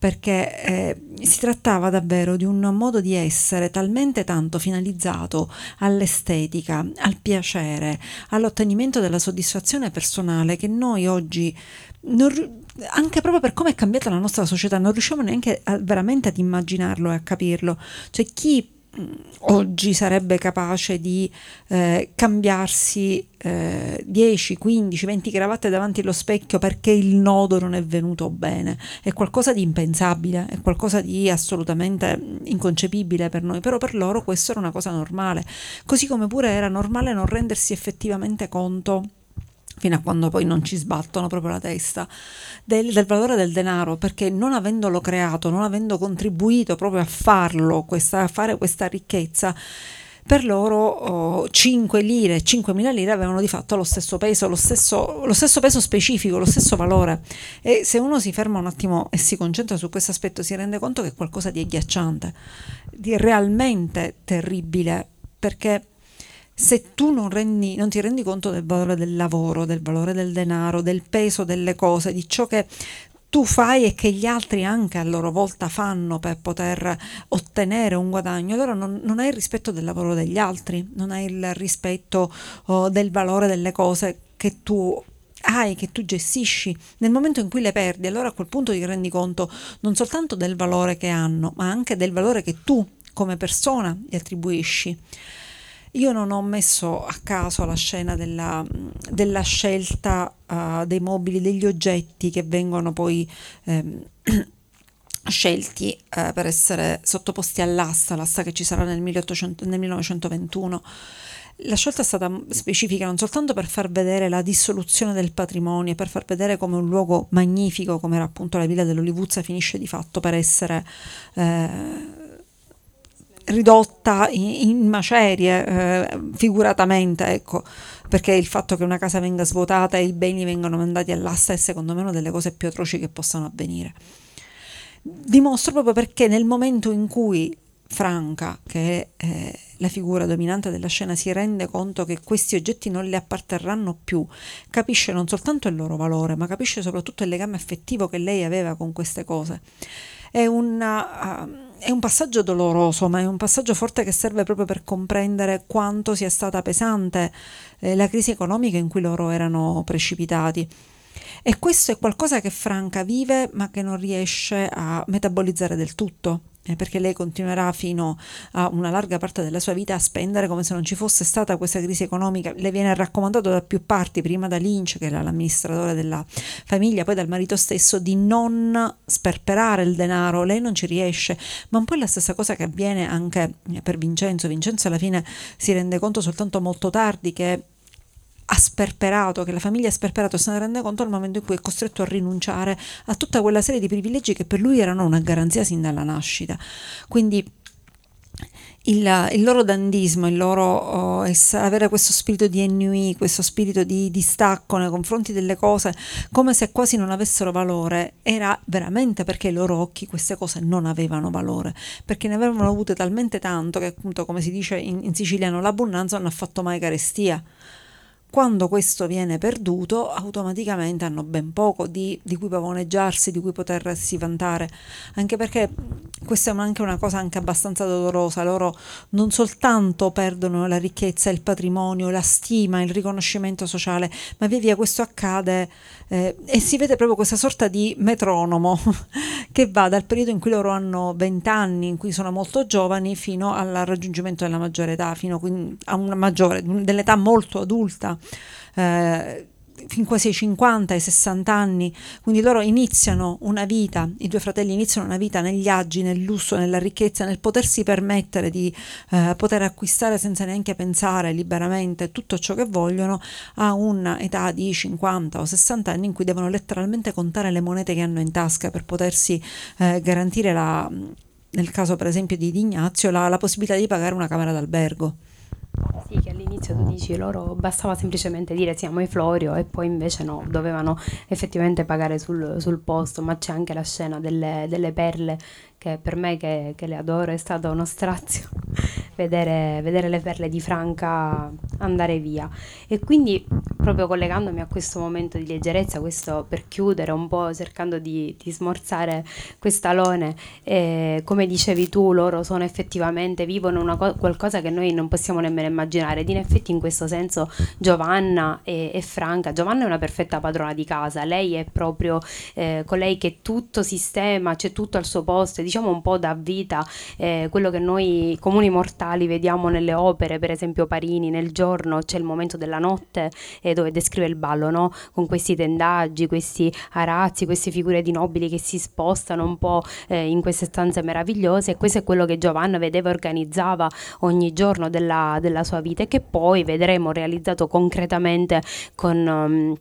perché eh, si trattava davvero di un modo di essere talmente tanto finalizzato all'estetica, al piacere, all'ottenimento della soddisfazione personale che noi oggi, non, anche proprio per come è cambiata la nostra società, non riusciamo neanche a, veramente ad immaginarlo e a capirlo. Cioè chi oggi sarebbe capace di eh, cambiarsi eh, 10, 15, 20 cravatte davanti allo specchio perché il nodo non è venuto bene. È qualcosa di impensabile, è qualcosa di assolutamente inconcepibile per noi, però per loro questo era una cosa normale. Così come pure era normale non rendersi effettivamente conto fino a quando poi non ci sbattono proprio la testa, del, del, valore del denaro, perché non avendolo creato, non avendo contribuito proprio a farlo, questa, a fare questa ricchezza, per loro oh, 5 lire, 5.000 lire avevano di fatto lo stesso peso, lo stesso, lo stesso peso specifico, lo stesso valore. E se uno si ferma un attimo e si concentra su questo aspetto, si rende conto che è qualcosa di agghiacciante, di realmente terribile, perché se tu non, rendi, non, ti rendi conto del valore del lavoro, del valore del denaro, del peso delle cose, di ciò che tu fai e che gli altri anche a loro volta fanno per poter ottenere un guadagno, allora non, non hai il rispetto del lavoro degli altri, non hai il rispetto oh, del valore delle cose che tu hai, che tu gestisci, nel momento in cui le perdi, allora a quel punto ti rendi conto non soltanto del valore che hanno, ma anche del valore che tu come persona gli attribuisci. Io non ho messo a caso la scena della, della scelta uh, dei mobili, degli oggetti che vengono poi ehm, scelti eh, per essere sottoposti all'asta, l'asta che ci sarà nel, 1800, nel 1921. La scelta è stata specifica non soltanto per far vedere la dissoluzione del patrimonio, per far vedere come un luogo magnifico, come era appunto la villa dell'Olivuzza, finisce di fatto per essere eh, ridotta in, in macerie, eh, figuratamente, ecco, perché il fatto che una casa venga svuotata e i beni vengano mandati all'asta è secondo me una delle cose più atroci che possano avvenire. Dimostro proprio perché nel momento in cui Franca, che è eh, la figura dominante della scena, si rende conto che questi oggetti non le apparterranno più, capisce non soltanto il loro valore, ma capisce soprattutto il legame affettivo che lei aveva con queste cose. È una... Uh, è un passaggio doloroso, ma è un passaggio forte che serve proprio per comprendere quanto sia stata pesante eh, la crisi economica in cui loro erano precipitati. E questo è qualcosa che Franca vive ma che non riesce a metabolizzare del tutto eh, perché lei continuerà fino a una larga parte della sua vita a spendere come se non ci fosse stata questa crisi economica. Le viene raccomandato da più parti, prima da Lynch, che era l'amministratore della famiglia, poi dal marito stesso, di non sperperare il denaro. Lei non ci riesce, ma un po' è la stessa cosa che avviene anche per Vincenzo. Vincenzo alla fine si rende conto soltanto molto tardi che ha sperperato, che la famiglia ha sperperato, se ne rende conto nel momento in cui è costretto a rinunciare a tutta quella serie di privilegi che per lui erano una garanzia sin dalla nascita. Quindi il, il, loro dandismo, il loro oh, avere questo spirito di ennui, questo spirito di distacco nei confronti delle cose, come se quasi non avessero valore, era veramente perché ai loro occhi queste cose non avevano valore, perché ne avevano avute talmente tanto che appunto, come si dice in, in siciliano, l'abbondanza non ha fatto mai carestia quando questo viene perduto, automaticamente hanno ben poco di, di, cui pavoneggiarsi, di cui potersi vantare, anche perché questa è anche una cosa anche abbastanza dolorosa, loro non soltanto perdono la ricchezza, il patrimonio, la stima, il riconoscimento sociale, ma via via questo accade eh, e si vede proprio questa sorta di metronomo che va dal periodo in cui loro hanno 20 anni, in cui sono molto giovani, fino al raggiungimento della maggiore età, fino a una maggiore, dell'età molto adulta eh, fin quasi ai 50, ai 60 anni, quindi loro iniziano una vita, i due fratelli iniziano una vita negli agi, nel lusso, nella ricchezza, nel potersi permettere di eh, poter acquistare senza neanche pensare liberamente tutto ciò che vogliono a un'età di 50 o 60 anni in cui devono letteralmente contare le monete che hanno in tasca per potersi eh, garantire la, nel caso per esempio di Ignazio la, la possibilità di pagare una camera d'albergo. Sì, che all'inizio tu dici loro bastava semplicemente dire siamo i Florio e poi invece no, dovevano effettivamente pagare sul, sul posto, ma c'è anche la scena delle, delle perle che per me che, che, le adoro è stato uno strazio vedere, vedere, le perle di Franca andare via. E quindi proprio collegandomi a questo momento di leggerezza, questo per chiudere un po' cercando di, di smorzare quest'alone, eh, come dicevi tu, loro sono effettivamente, vivono una co- qualcosa che noi non possiamo nemmeno immaginare. Ed in effetti in questo senso Giovanna e, e Franca, Giovanna è una perfetta padrona di casa, lei è proprio eh, colei che tutto sistema, c'è tutto al suo posto, diciamo un po' dà vita eh, quello che noi comuni mortali vediamo nelle opere, per esempio Parini nel giorno c'è il momento della notte eh, dove descrive il ballo, no? con questi tendaggi, questi arazzi, queste figure di nobili che si spostano un po' eh, in queste stanze meravigliose e questo è quello che Giovanna vedeva e organizzava ogni giorno della, della sua vita e che poi vedremo realizzato concretamente con... Um,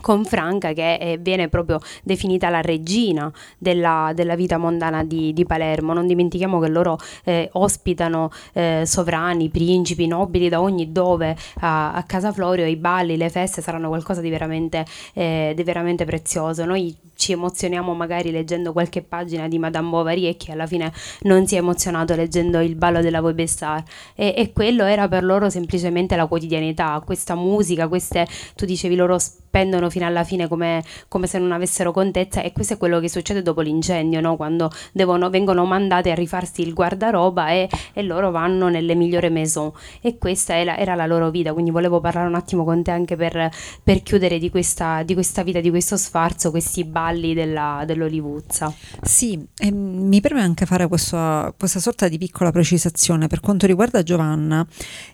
con Franca che è, viene proprio definita la regina della, della vita mondana di, di, Palermo. Non dimentichiamo che loro eh, ospitano eh, sovrani, principi, nobili da ogni dove a, a, Casa Florio, i balli, le feste saranno qualcosa di veramente, eh, di veramente prezioso. Noi ci emozioniamo magari leggendo qualche pagina di Madame Bovary e chi alla fine non si è emozionato leggendo il ballo della Webstar e, e quello era per loro semplicemente la quotidianità, questa musica, queste, tu dicevi loro spendono fino alla fine come, come, se non avessero contezza e questo è quello che succede dopo l'incendio, no? quando devono, vengono mandate a rifarsi il guardaroba e, e, loro vanno nelle migliori maison e questa era, era, la loro vita, quindi volevo parlare un attimo con te anche per, per chiudere di questa, di questa, vita, di questo sfarzo, questi balli della, dell'Olivuzza. Sì, mi preme anche fare questa, questa sorta di piccola precisazione per quanto riguarda Giovanna,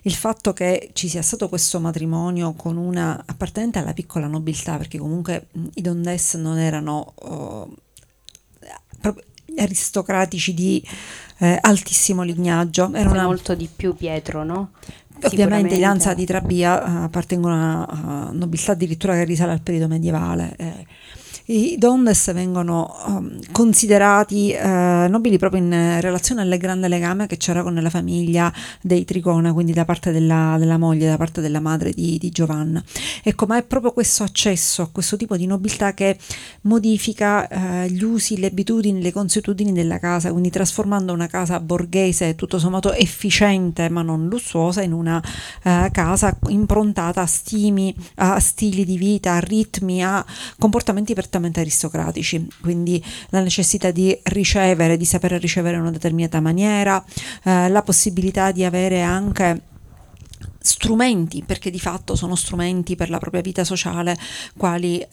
il fatto che ci sia stato questo matrimonio con una appartenente alla piccola nobiltà, perché comunque i Dondes non erano uh, aristocratici di eh, altissimo lignaggio. Era una... molto di più Pietro, no? Ovviamente i Lanza di Trabia uh, appartengono a, a nobiltà addirittura che risale al periodo medievale. Eh i Dondes vengono um, considerati uh, nobili proprio in relazione al grande legame che c'era con la famiglia dei Tricona, quindi da parte della, della moglie, da parte della madre di, di, Giovanna. Ecco, ma è proprio questo accesso a questo tipo di nobiltà che modifica uh, gli usi, le abitudini, le consuetudini della casa, quindi trasformando una casa borghese tutto sommato efficiente ma non lussuosa in una uh, casa improntata a stimi, a stili di vita, a ritmi, a comportamenti per prettamente aristocratici, quindi la necessità di ricevere, di sapere ricevere in una determinata maniera, eh, la possibilità di avere anche strumenti, perché di fatto sono strumenti per la propria vita sociale, quali eh,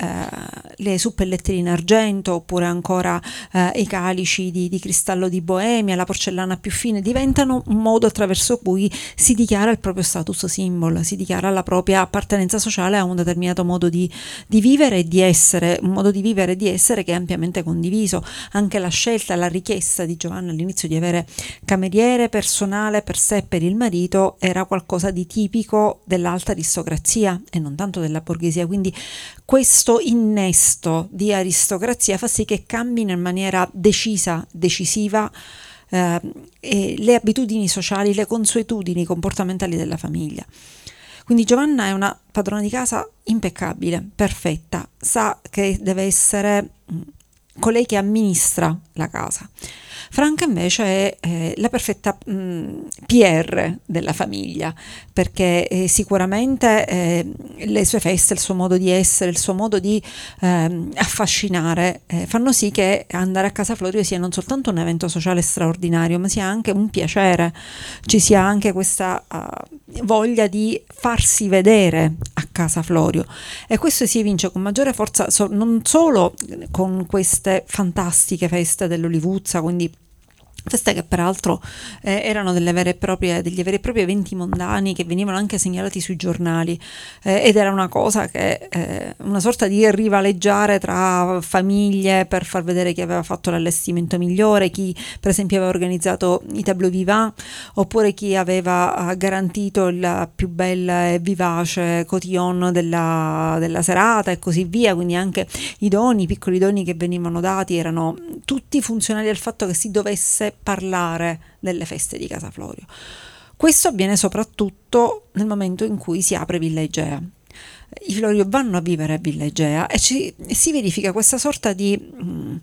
le suppellettine in argento oppure ancora eh, i calici di, di, cristallo di Boemia, la porcellana più fine, diventano un modo attraverso cui si dichiara il proprio status symbol, si dichiara la propria appartenenza sociale a un determinato modo di, di vivere e di essere, un modo di vivere e di essere che è ampiamente condiviso. Anche la scelta, la richiesta di Giovanna all'inizio di avere cameriere personale per sé e per il marito era qualcosa di tipico dell'alta aristocrazia e non tanto della borghesia, quindi questo innesto di aristocrazia fa sì che cambino in maniera decisa, decisiva eh, le abitudini sociali, le consuetudini comportamentali della famiglia. Quindi Giovanna è una padrona di casa impeccabile, perfetta, sa che deve essere mm, colei che amministra la casa. Franca invece è eh, la perfetta mh, mm, PR della famiglia, perché eh, sicuramente eh, le sue feste, il suo modo di essere, il suo modo di ehm, affascinare eh, fanno sì che andare a Casa Florio sia non soltanto un evento sociale straordinario, ma sia anche un piacere, ci sia anche questa uh, voglia di farsi vedere a Casa Florio. E questo si evince con maggiore forza so, non solo con queste fantastiche feste dell'Olivuzza, quindi Feste che peraltro eh, erano proprie, degli veri e propri eventi mondani che venivano anche segnalati sui giornali eh, ed era una cosa che, eh, una sorta di rivaleggiare tra famiglie per far vedere chi aveva fatto l'allestimento migliore, chi per esempio aveva organizzato i tableau vivant oppure chi aveva eh, garantito il più bel e vivace cotillon della, della serata e così via, quindi anche i doni, i piccoli doni che venivano dati erano tutti funzionali al fatto che si dovesse parlare delle feste di Casa Florio. Questo avviene soprattutto nel momento in cui si apre Villa Igea. I Florio vanno a vivere a Villa Igea e, ci, si verifica questa sorta di... Mh, mm,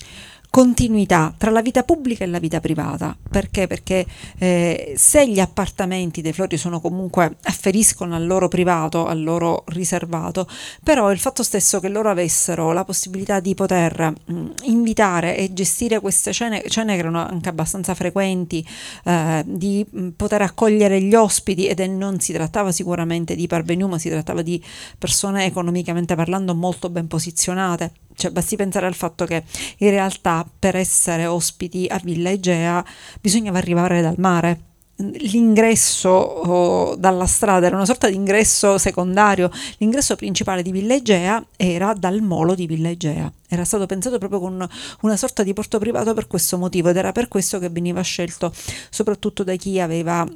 continuità tra la vita pubblica e la vita privata. Perché? Perché eh, se gli appartamenti dei Flori sono comunque afferiscono al loro privato, al loro riservato, però il fatto stesso che loro avessero la possibilità di poter mh, invitare e gestire queste cene, cene che erano anche abbastanza frequenti, eh, di mh, poter accogliere gli ospiti ed è, non si trattava sicuramente di parvenu, ma si trattava di persone economicamente parlando molto ben posizionate Cioè, basti pensare al fatto che in realtà per essere ospiti a Villa Egea bisognava arrivare dal mare. L'ingresso oh, dalla strada era una sorta di ingresso secondario, l'ingresso principale di Villa Egea era dal molo di Villa Egea, era stato pensato proprio con una sorta di porto privato per questo motivo ed era per questo che veniva scelto soprattutto da chi aveva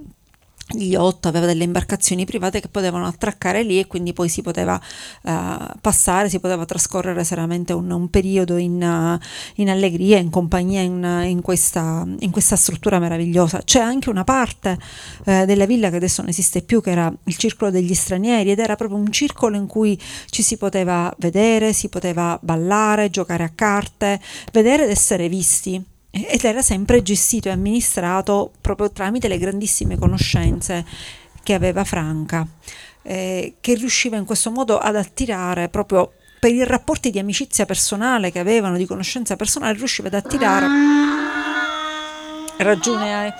gli otto aveva delle imbarcazioni private che potevano attraccare lì e quindi poi si poteva uh, passare, si poteva trascorrere seriamente un, un periodo in, uh, in, allegria, in compagnia in, in, questa, in, questa, struttura meravigliosa. C'è anche una parte uh, della villa che adesso non esiste più, che era il circolo degli stranieri ed era proprio un circolo in cui ci si poteva vedere, si poteva ballare, giocare a carte, vedere ed essere visti ed era sempre gestito e amministrato proprio tramite le grandissime conoscenze che aveva Franca, eh, che riusciva in questo modo ad attirare proprio per i rapporti di amicizia personale che avevano, di conoscenza personale, riusciva ad attirare. Ragione hai.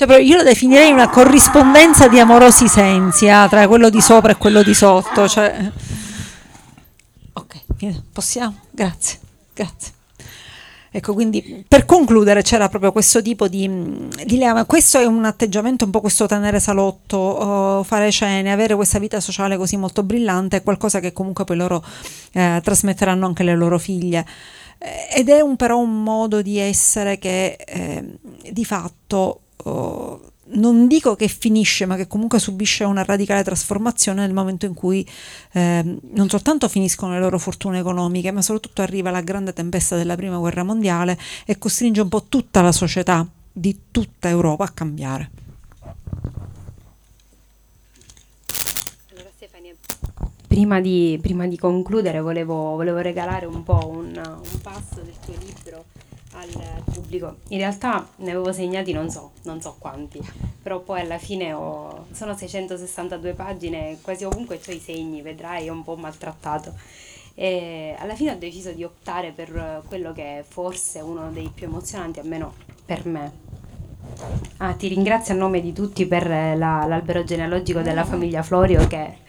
Cioè, io lo definirei una corrispondenza di amorosi sensi eh, tra quello di sopra e quello di sotto. Cioè... Ok, possiamo? Grazie, grazie. Ecco, quindi per concludere c'era proprio questo tipo di, di lema. Questo è un atteggiamento, un po' questo tenere salotto, oh, fare cene, avere questa vita sociale così molto brillante, è qualcosa che comunque poi loro eh, trasmetteranno anche alle loro figlie. Ed è un, però un modo di essere che eh, di fatto non dico che finisce, ma che comunque subisce una radicale trasformazione nel momento in cui eh, non soltanto finiscono le loro fortune economiche, ma soprattutto arriva la grande tempesta della prima guerra mondiale e costringe un po' tutta la società di tutta Europa a cambiare. Prima di, prima di concludere volevo, volevo, regalare un po' un, un passo del tuo libro al pubblico. In realtà ne avevo segnati non so, non so quanti, però poi alla fine ho, sono 662 pagine, quasi ovunque ho i segni, vedrai, è un po' maltrattato. E alla fine ho deciso di optare per quello che è forse uno dei più emozionanti, almeno per me. Ah, ti ringrazio a nome di tutti per la, l'albero genealogico della famiglia Florio che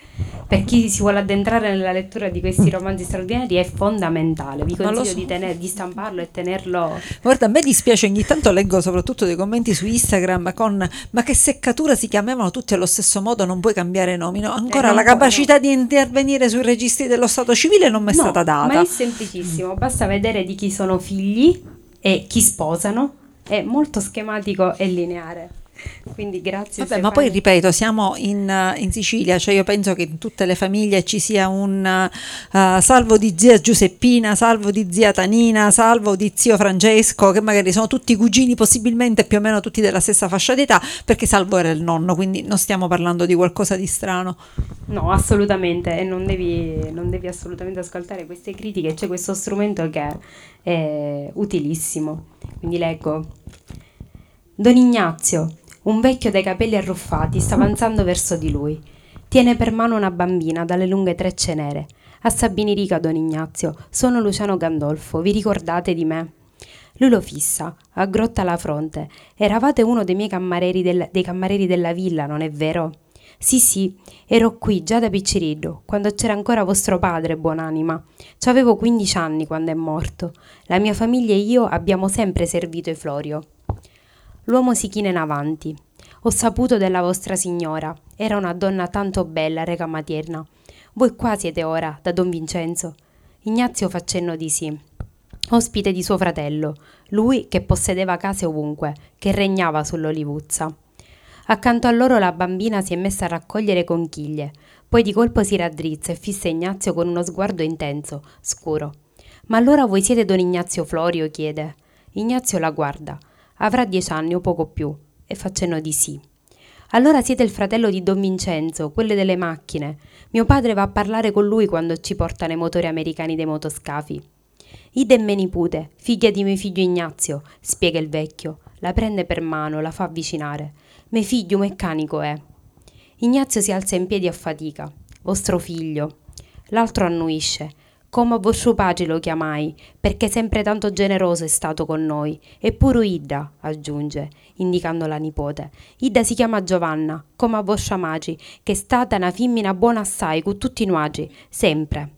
per chi si vuole addentrare nella lettura di questi romanzi straordinari è fondamentale. Vi consiglio so. di, tener, di, stamparlo e tenerlo. Guarda, a me dispiace, ogni tanto leggo soprattutto dei commenti su Instagram con ma che seccatura si chiamavano tutti allo stesso modo, non puoi cambiare nomi. No? Ancora eh, la capacità no. di intervenire sui registri dello Stato civile non mi è no, stata data. Ma è semplicissimo, basta vedere di chi sono figli e chi sposano. È molto schematico e lineare. Quindi grazie. Vabbè, ma poi ripeto, siamo in, in, Sicilia, cioè io penso che in tutte le famiglie ci sia un uh, salvo di zia Giuseppina, salvo di zia Tanina, salvo di zio Francesco, che magari sono tutti cugini, possibilmente più o meno tutti della stessa fascia d'età, perché salvo era il nonno, quindi non stiamo parlando di qualcosa di strano. No, assolutamente, e non devi, non devi assolutamente ascoltare queste critiche, c'è questo strumento che è utilissimo. Quindi leggo. Don Ignazio, un vecchio dai capelli arruffati sta avanzando verso di lui. Tiene per mano una bambina dalle lunghe trecce nere. A Sabini Rica, don Ignazio, sono Luciano Gandolfo, vi ricordate di me? Lui lo fissa, aggrotta la fronte. Eravate uno dei miei cammareri, del, dei cammareri della villa, non è vero? Sì, sì, ero qui già da piccirillo, quando c'era ancora vostro padre, buonanima. Ci avevo 15 anni quando è morto. La mia famiglia e io abbiamo sempre servito i Florio. L'uomo si china in avanti. Ho saputo della vostra signora. Era una donna tanto bella, rega materna. Voi qua siete ora, da don Vincenzo. Ignazio fa cenno di sì. Ospite di suo fratello, lui che possedeva case ovunque, che regnava sull'olivuzza. Accanto a loro la bambina si è messa a raccogliere conchiglie, poi di colpo si raddrizza e fissa Ignazio con uno sguardo intenso, scuro. Ma allora voi siete don Ignazio Florio? chiede. Ignazio la guarda. Avrà dieci anni o poco più. E fa cenno di sì. Allora siete il fratello di Don Vincenzo, quello delle macchine. Mio padre va a parlare con lui quando ci portano i motori americani dei motoscafi. Idem me nipote, figlia di mio figlio Ignazio, spiega il vecchio. La prende per mano, la fa avvicinare. Mio figlio meccanico è. Ignazio si alza in piedi a fatica. Vostro figlio. L'altro annuisce. Come vostro padre lo chiamai, perché sempre tanto generoso è stato con noi. Eppure Ida, aggiunge, indicando la nipote. Ida si chiama Giovanna, come a vostra madre, che è stata una femmina buona assai con tutti i nuagi, sempre.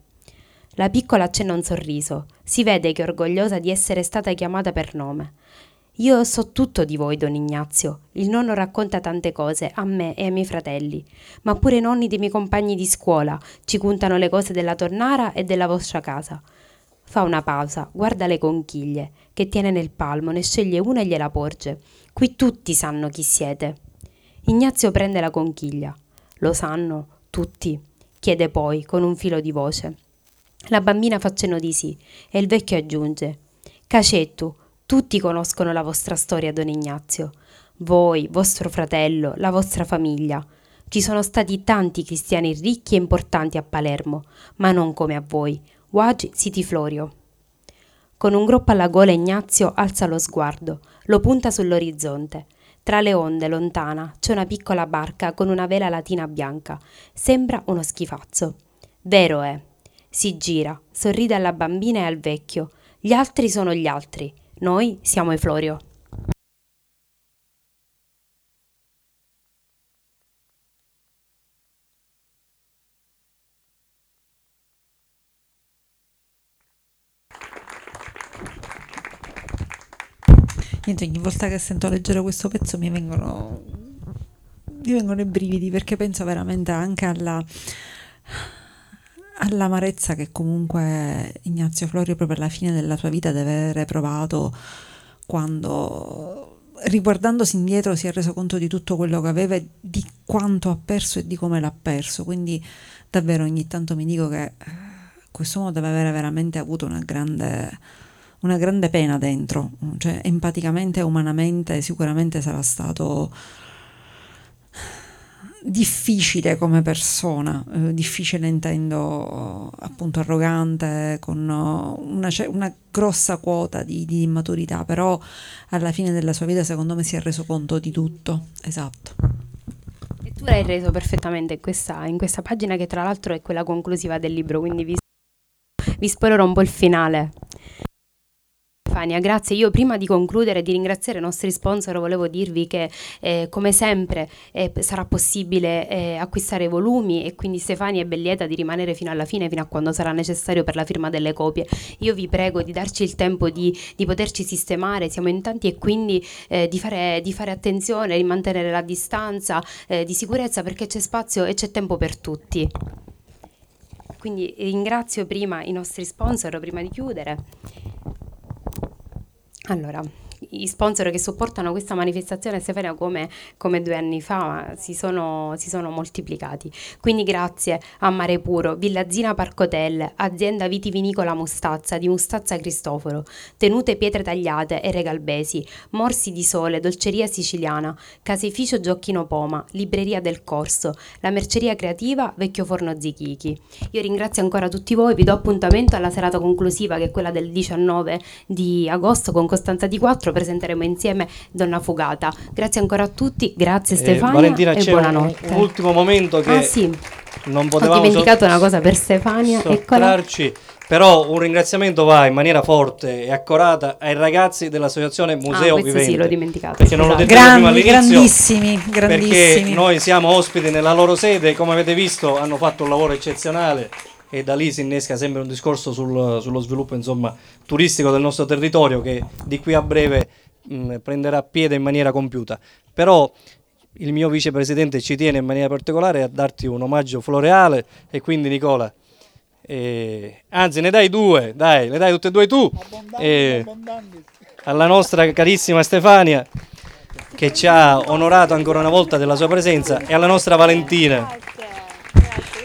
La piccola accenna un sorriso. Si vede che è orgogliosa di essere stata chiamata per nome. Io so tutto di voi, don Ignazio. Il nonno racconta tante cose a me e ai miei fratelli, ma pure i nonni dei miei compagni di scuola ci contano le cose della tornara e della vostra casa. Fa una pausa, guarda le conchiglie, che tiene nel palmo, ne sceglie una e gliela porge. Qui tutti sanno chi siete. Ignazio prende la conchiglia. Lo sanno, tutti, chiede poi, con un filo di voce. La bambina fa cenno di sì e il vecchio aggiunge: Cacettu, tutti conoscono la vostra storia, don Ignazio. Voi, vostro fratello, la vostra famiglia. Ci sono stati tanti cristiani ricchi e importanti a Palermo, ma non come a voi. Wagi Siti Florio. Con un groppo alla gola Ignazio alza lo sguardo, lo punta sull'orizzonte. Tra le onde, lontana, c'è una piccola barca con una vela latina bianca. Sembra uno schifazzo. Vero è. Si gira, sorride alla bambina e al vecchio. Gli altri sono gli altri. Noi siamo i Florio. Niente, ogni volta che sento leggere questo pezzo mi vengono, mi vengono i brividi perché penso veramente anche alla, all'amarezza che comunque Ignazio Florio proprio alla fine della sua vita deve aver provato quando riguardandosi indietro si è reso conto di tutto quello che aveva e di quanto ha perso e di come l'ha perso. Quindi davvero ogni tanto mi dico che eh, quest'uomo deve avere veramente avuto una grande, una grande pena dentro, cioè empaticamente umanamente sicuramente sarà stato difficile come persona, eh, difficile intendo appunto arrogante, con una, una grossa quota di, di, immaturità, però alla fine della sua vita secondo me si è reso conto di tutto, esatto. E tu l'hai reso perfettamente in questa, in questa pagina che tra l'altro è quella conclusiva del libro, quindi vi, vi spoilerò un po' il finale. Stefania, grazie. Io prima di concludere e di ringraziare i nostri sponsor volevo dirvi che eh, come sempre eh, sarà possibile eh, acquistare volumi e quindi Stefania è ben lieta di rimanere fino alla fine, fino a quando sarà necessario per la firma delle copie. Io vi prego di darci il tempo di, di poterci sistemare, siamo in tanti e quindi eh, di fare, di, fare, attenzione, di mantenere la distanza eh, di sicurezza perché c'è spazio e c'è tempo per tutti. Quindi ringrazio prima i nostri sponsor prima di chiudere. Allora, i sponsor che supportano questa manifestazione Stefania come, come due anni fa si sono, si sono, moltiplicati. Quindi grazie a Mare Puro, Villazzina Parcotel, azienda vitivinicola Mustazza di Mustazza Cristoforo, Tenute Pietre Tagliate e Regalbesi, Morsi di Sole, Dolceria Siciliana, Caseificio Giochino Poma, Libreria del Corso, la Merceria Creativa Vecchio Forno Zichichi. Io ringrazio ancora tutti voi, vi do appuntamento alla serata conclusiva che è quella del 19 di agosto con Costanza di 4 presenteremo insieme Donna Fugata. Grazie ancora a tutti, grazie Stefania eh, Valentina, e buonanotte. Un, un ultimo momento che ah, sì. non potevamo Ho dimenticato so- una cosa per Stefania. Sottrarci. Però un ringraziamento va in maniera forte e accurata ai ragazzi dell'associazione Museo ah, Vivente. sì, l'ho dimenticato. Perché non l'ho detto Grandi, prima all'inizio. Grandissimi, grandissimi. Perché noi siamo ospiti nella loro sede, come avete visto hanno fatto un lavoro eccezionale e da lì si innesca sempre un discorso sul, sullo sviluppo insomma, turistico del nostro territorio che di qui a breve mh, prenderà piede in maniera compiuta. Però il mio vicepresidente ci tiene in maniera particolare a darti un omaggio floreale e quindi Nicola, eh, anzi ne dai due, dai, ne dai tutte e due tu, eh, alla nostra carissima Stefania che ci ha onorato ancora una volta della sua presenza e alla nostra Valentina.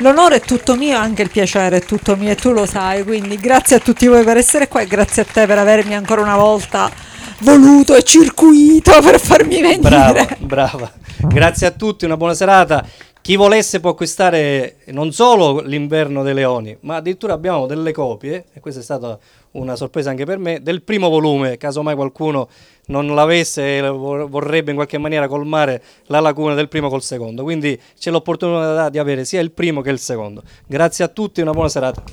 L'onore è tutto mio, anche il piacere è tutto mio e tu lo sai, quindi grazie a tutti voi per essere qua e grazie a te per avermi ancora una volta voluto e circuito per farmi venire. Brava, brava. Grazie a tutti, una buona serata. Chi volesse può acquistare non solo l'inverno dei leoni, ma addirittura abbiamo delle copie, e questa è stata una sorpresa anche per me, del primo volume, caso mai qualcuno non l'avesse e vorrebbe in qualche maniera colmare la lacuna del primo col secondo. Quindi c'è l'opportunità di avere sia il primo che il secondo. Grazie a tutti, una buona serata.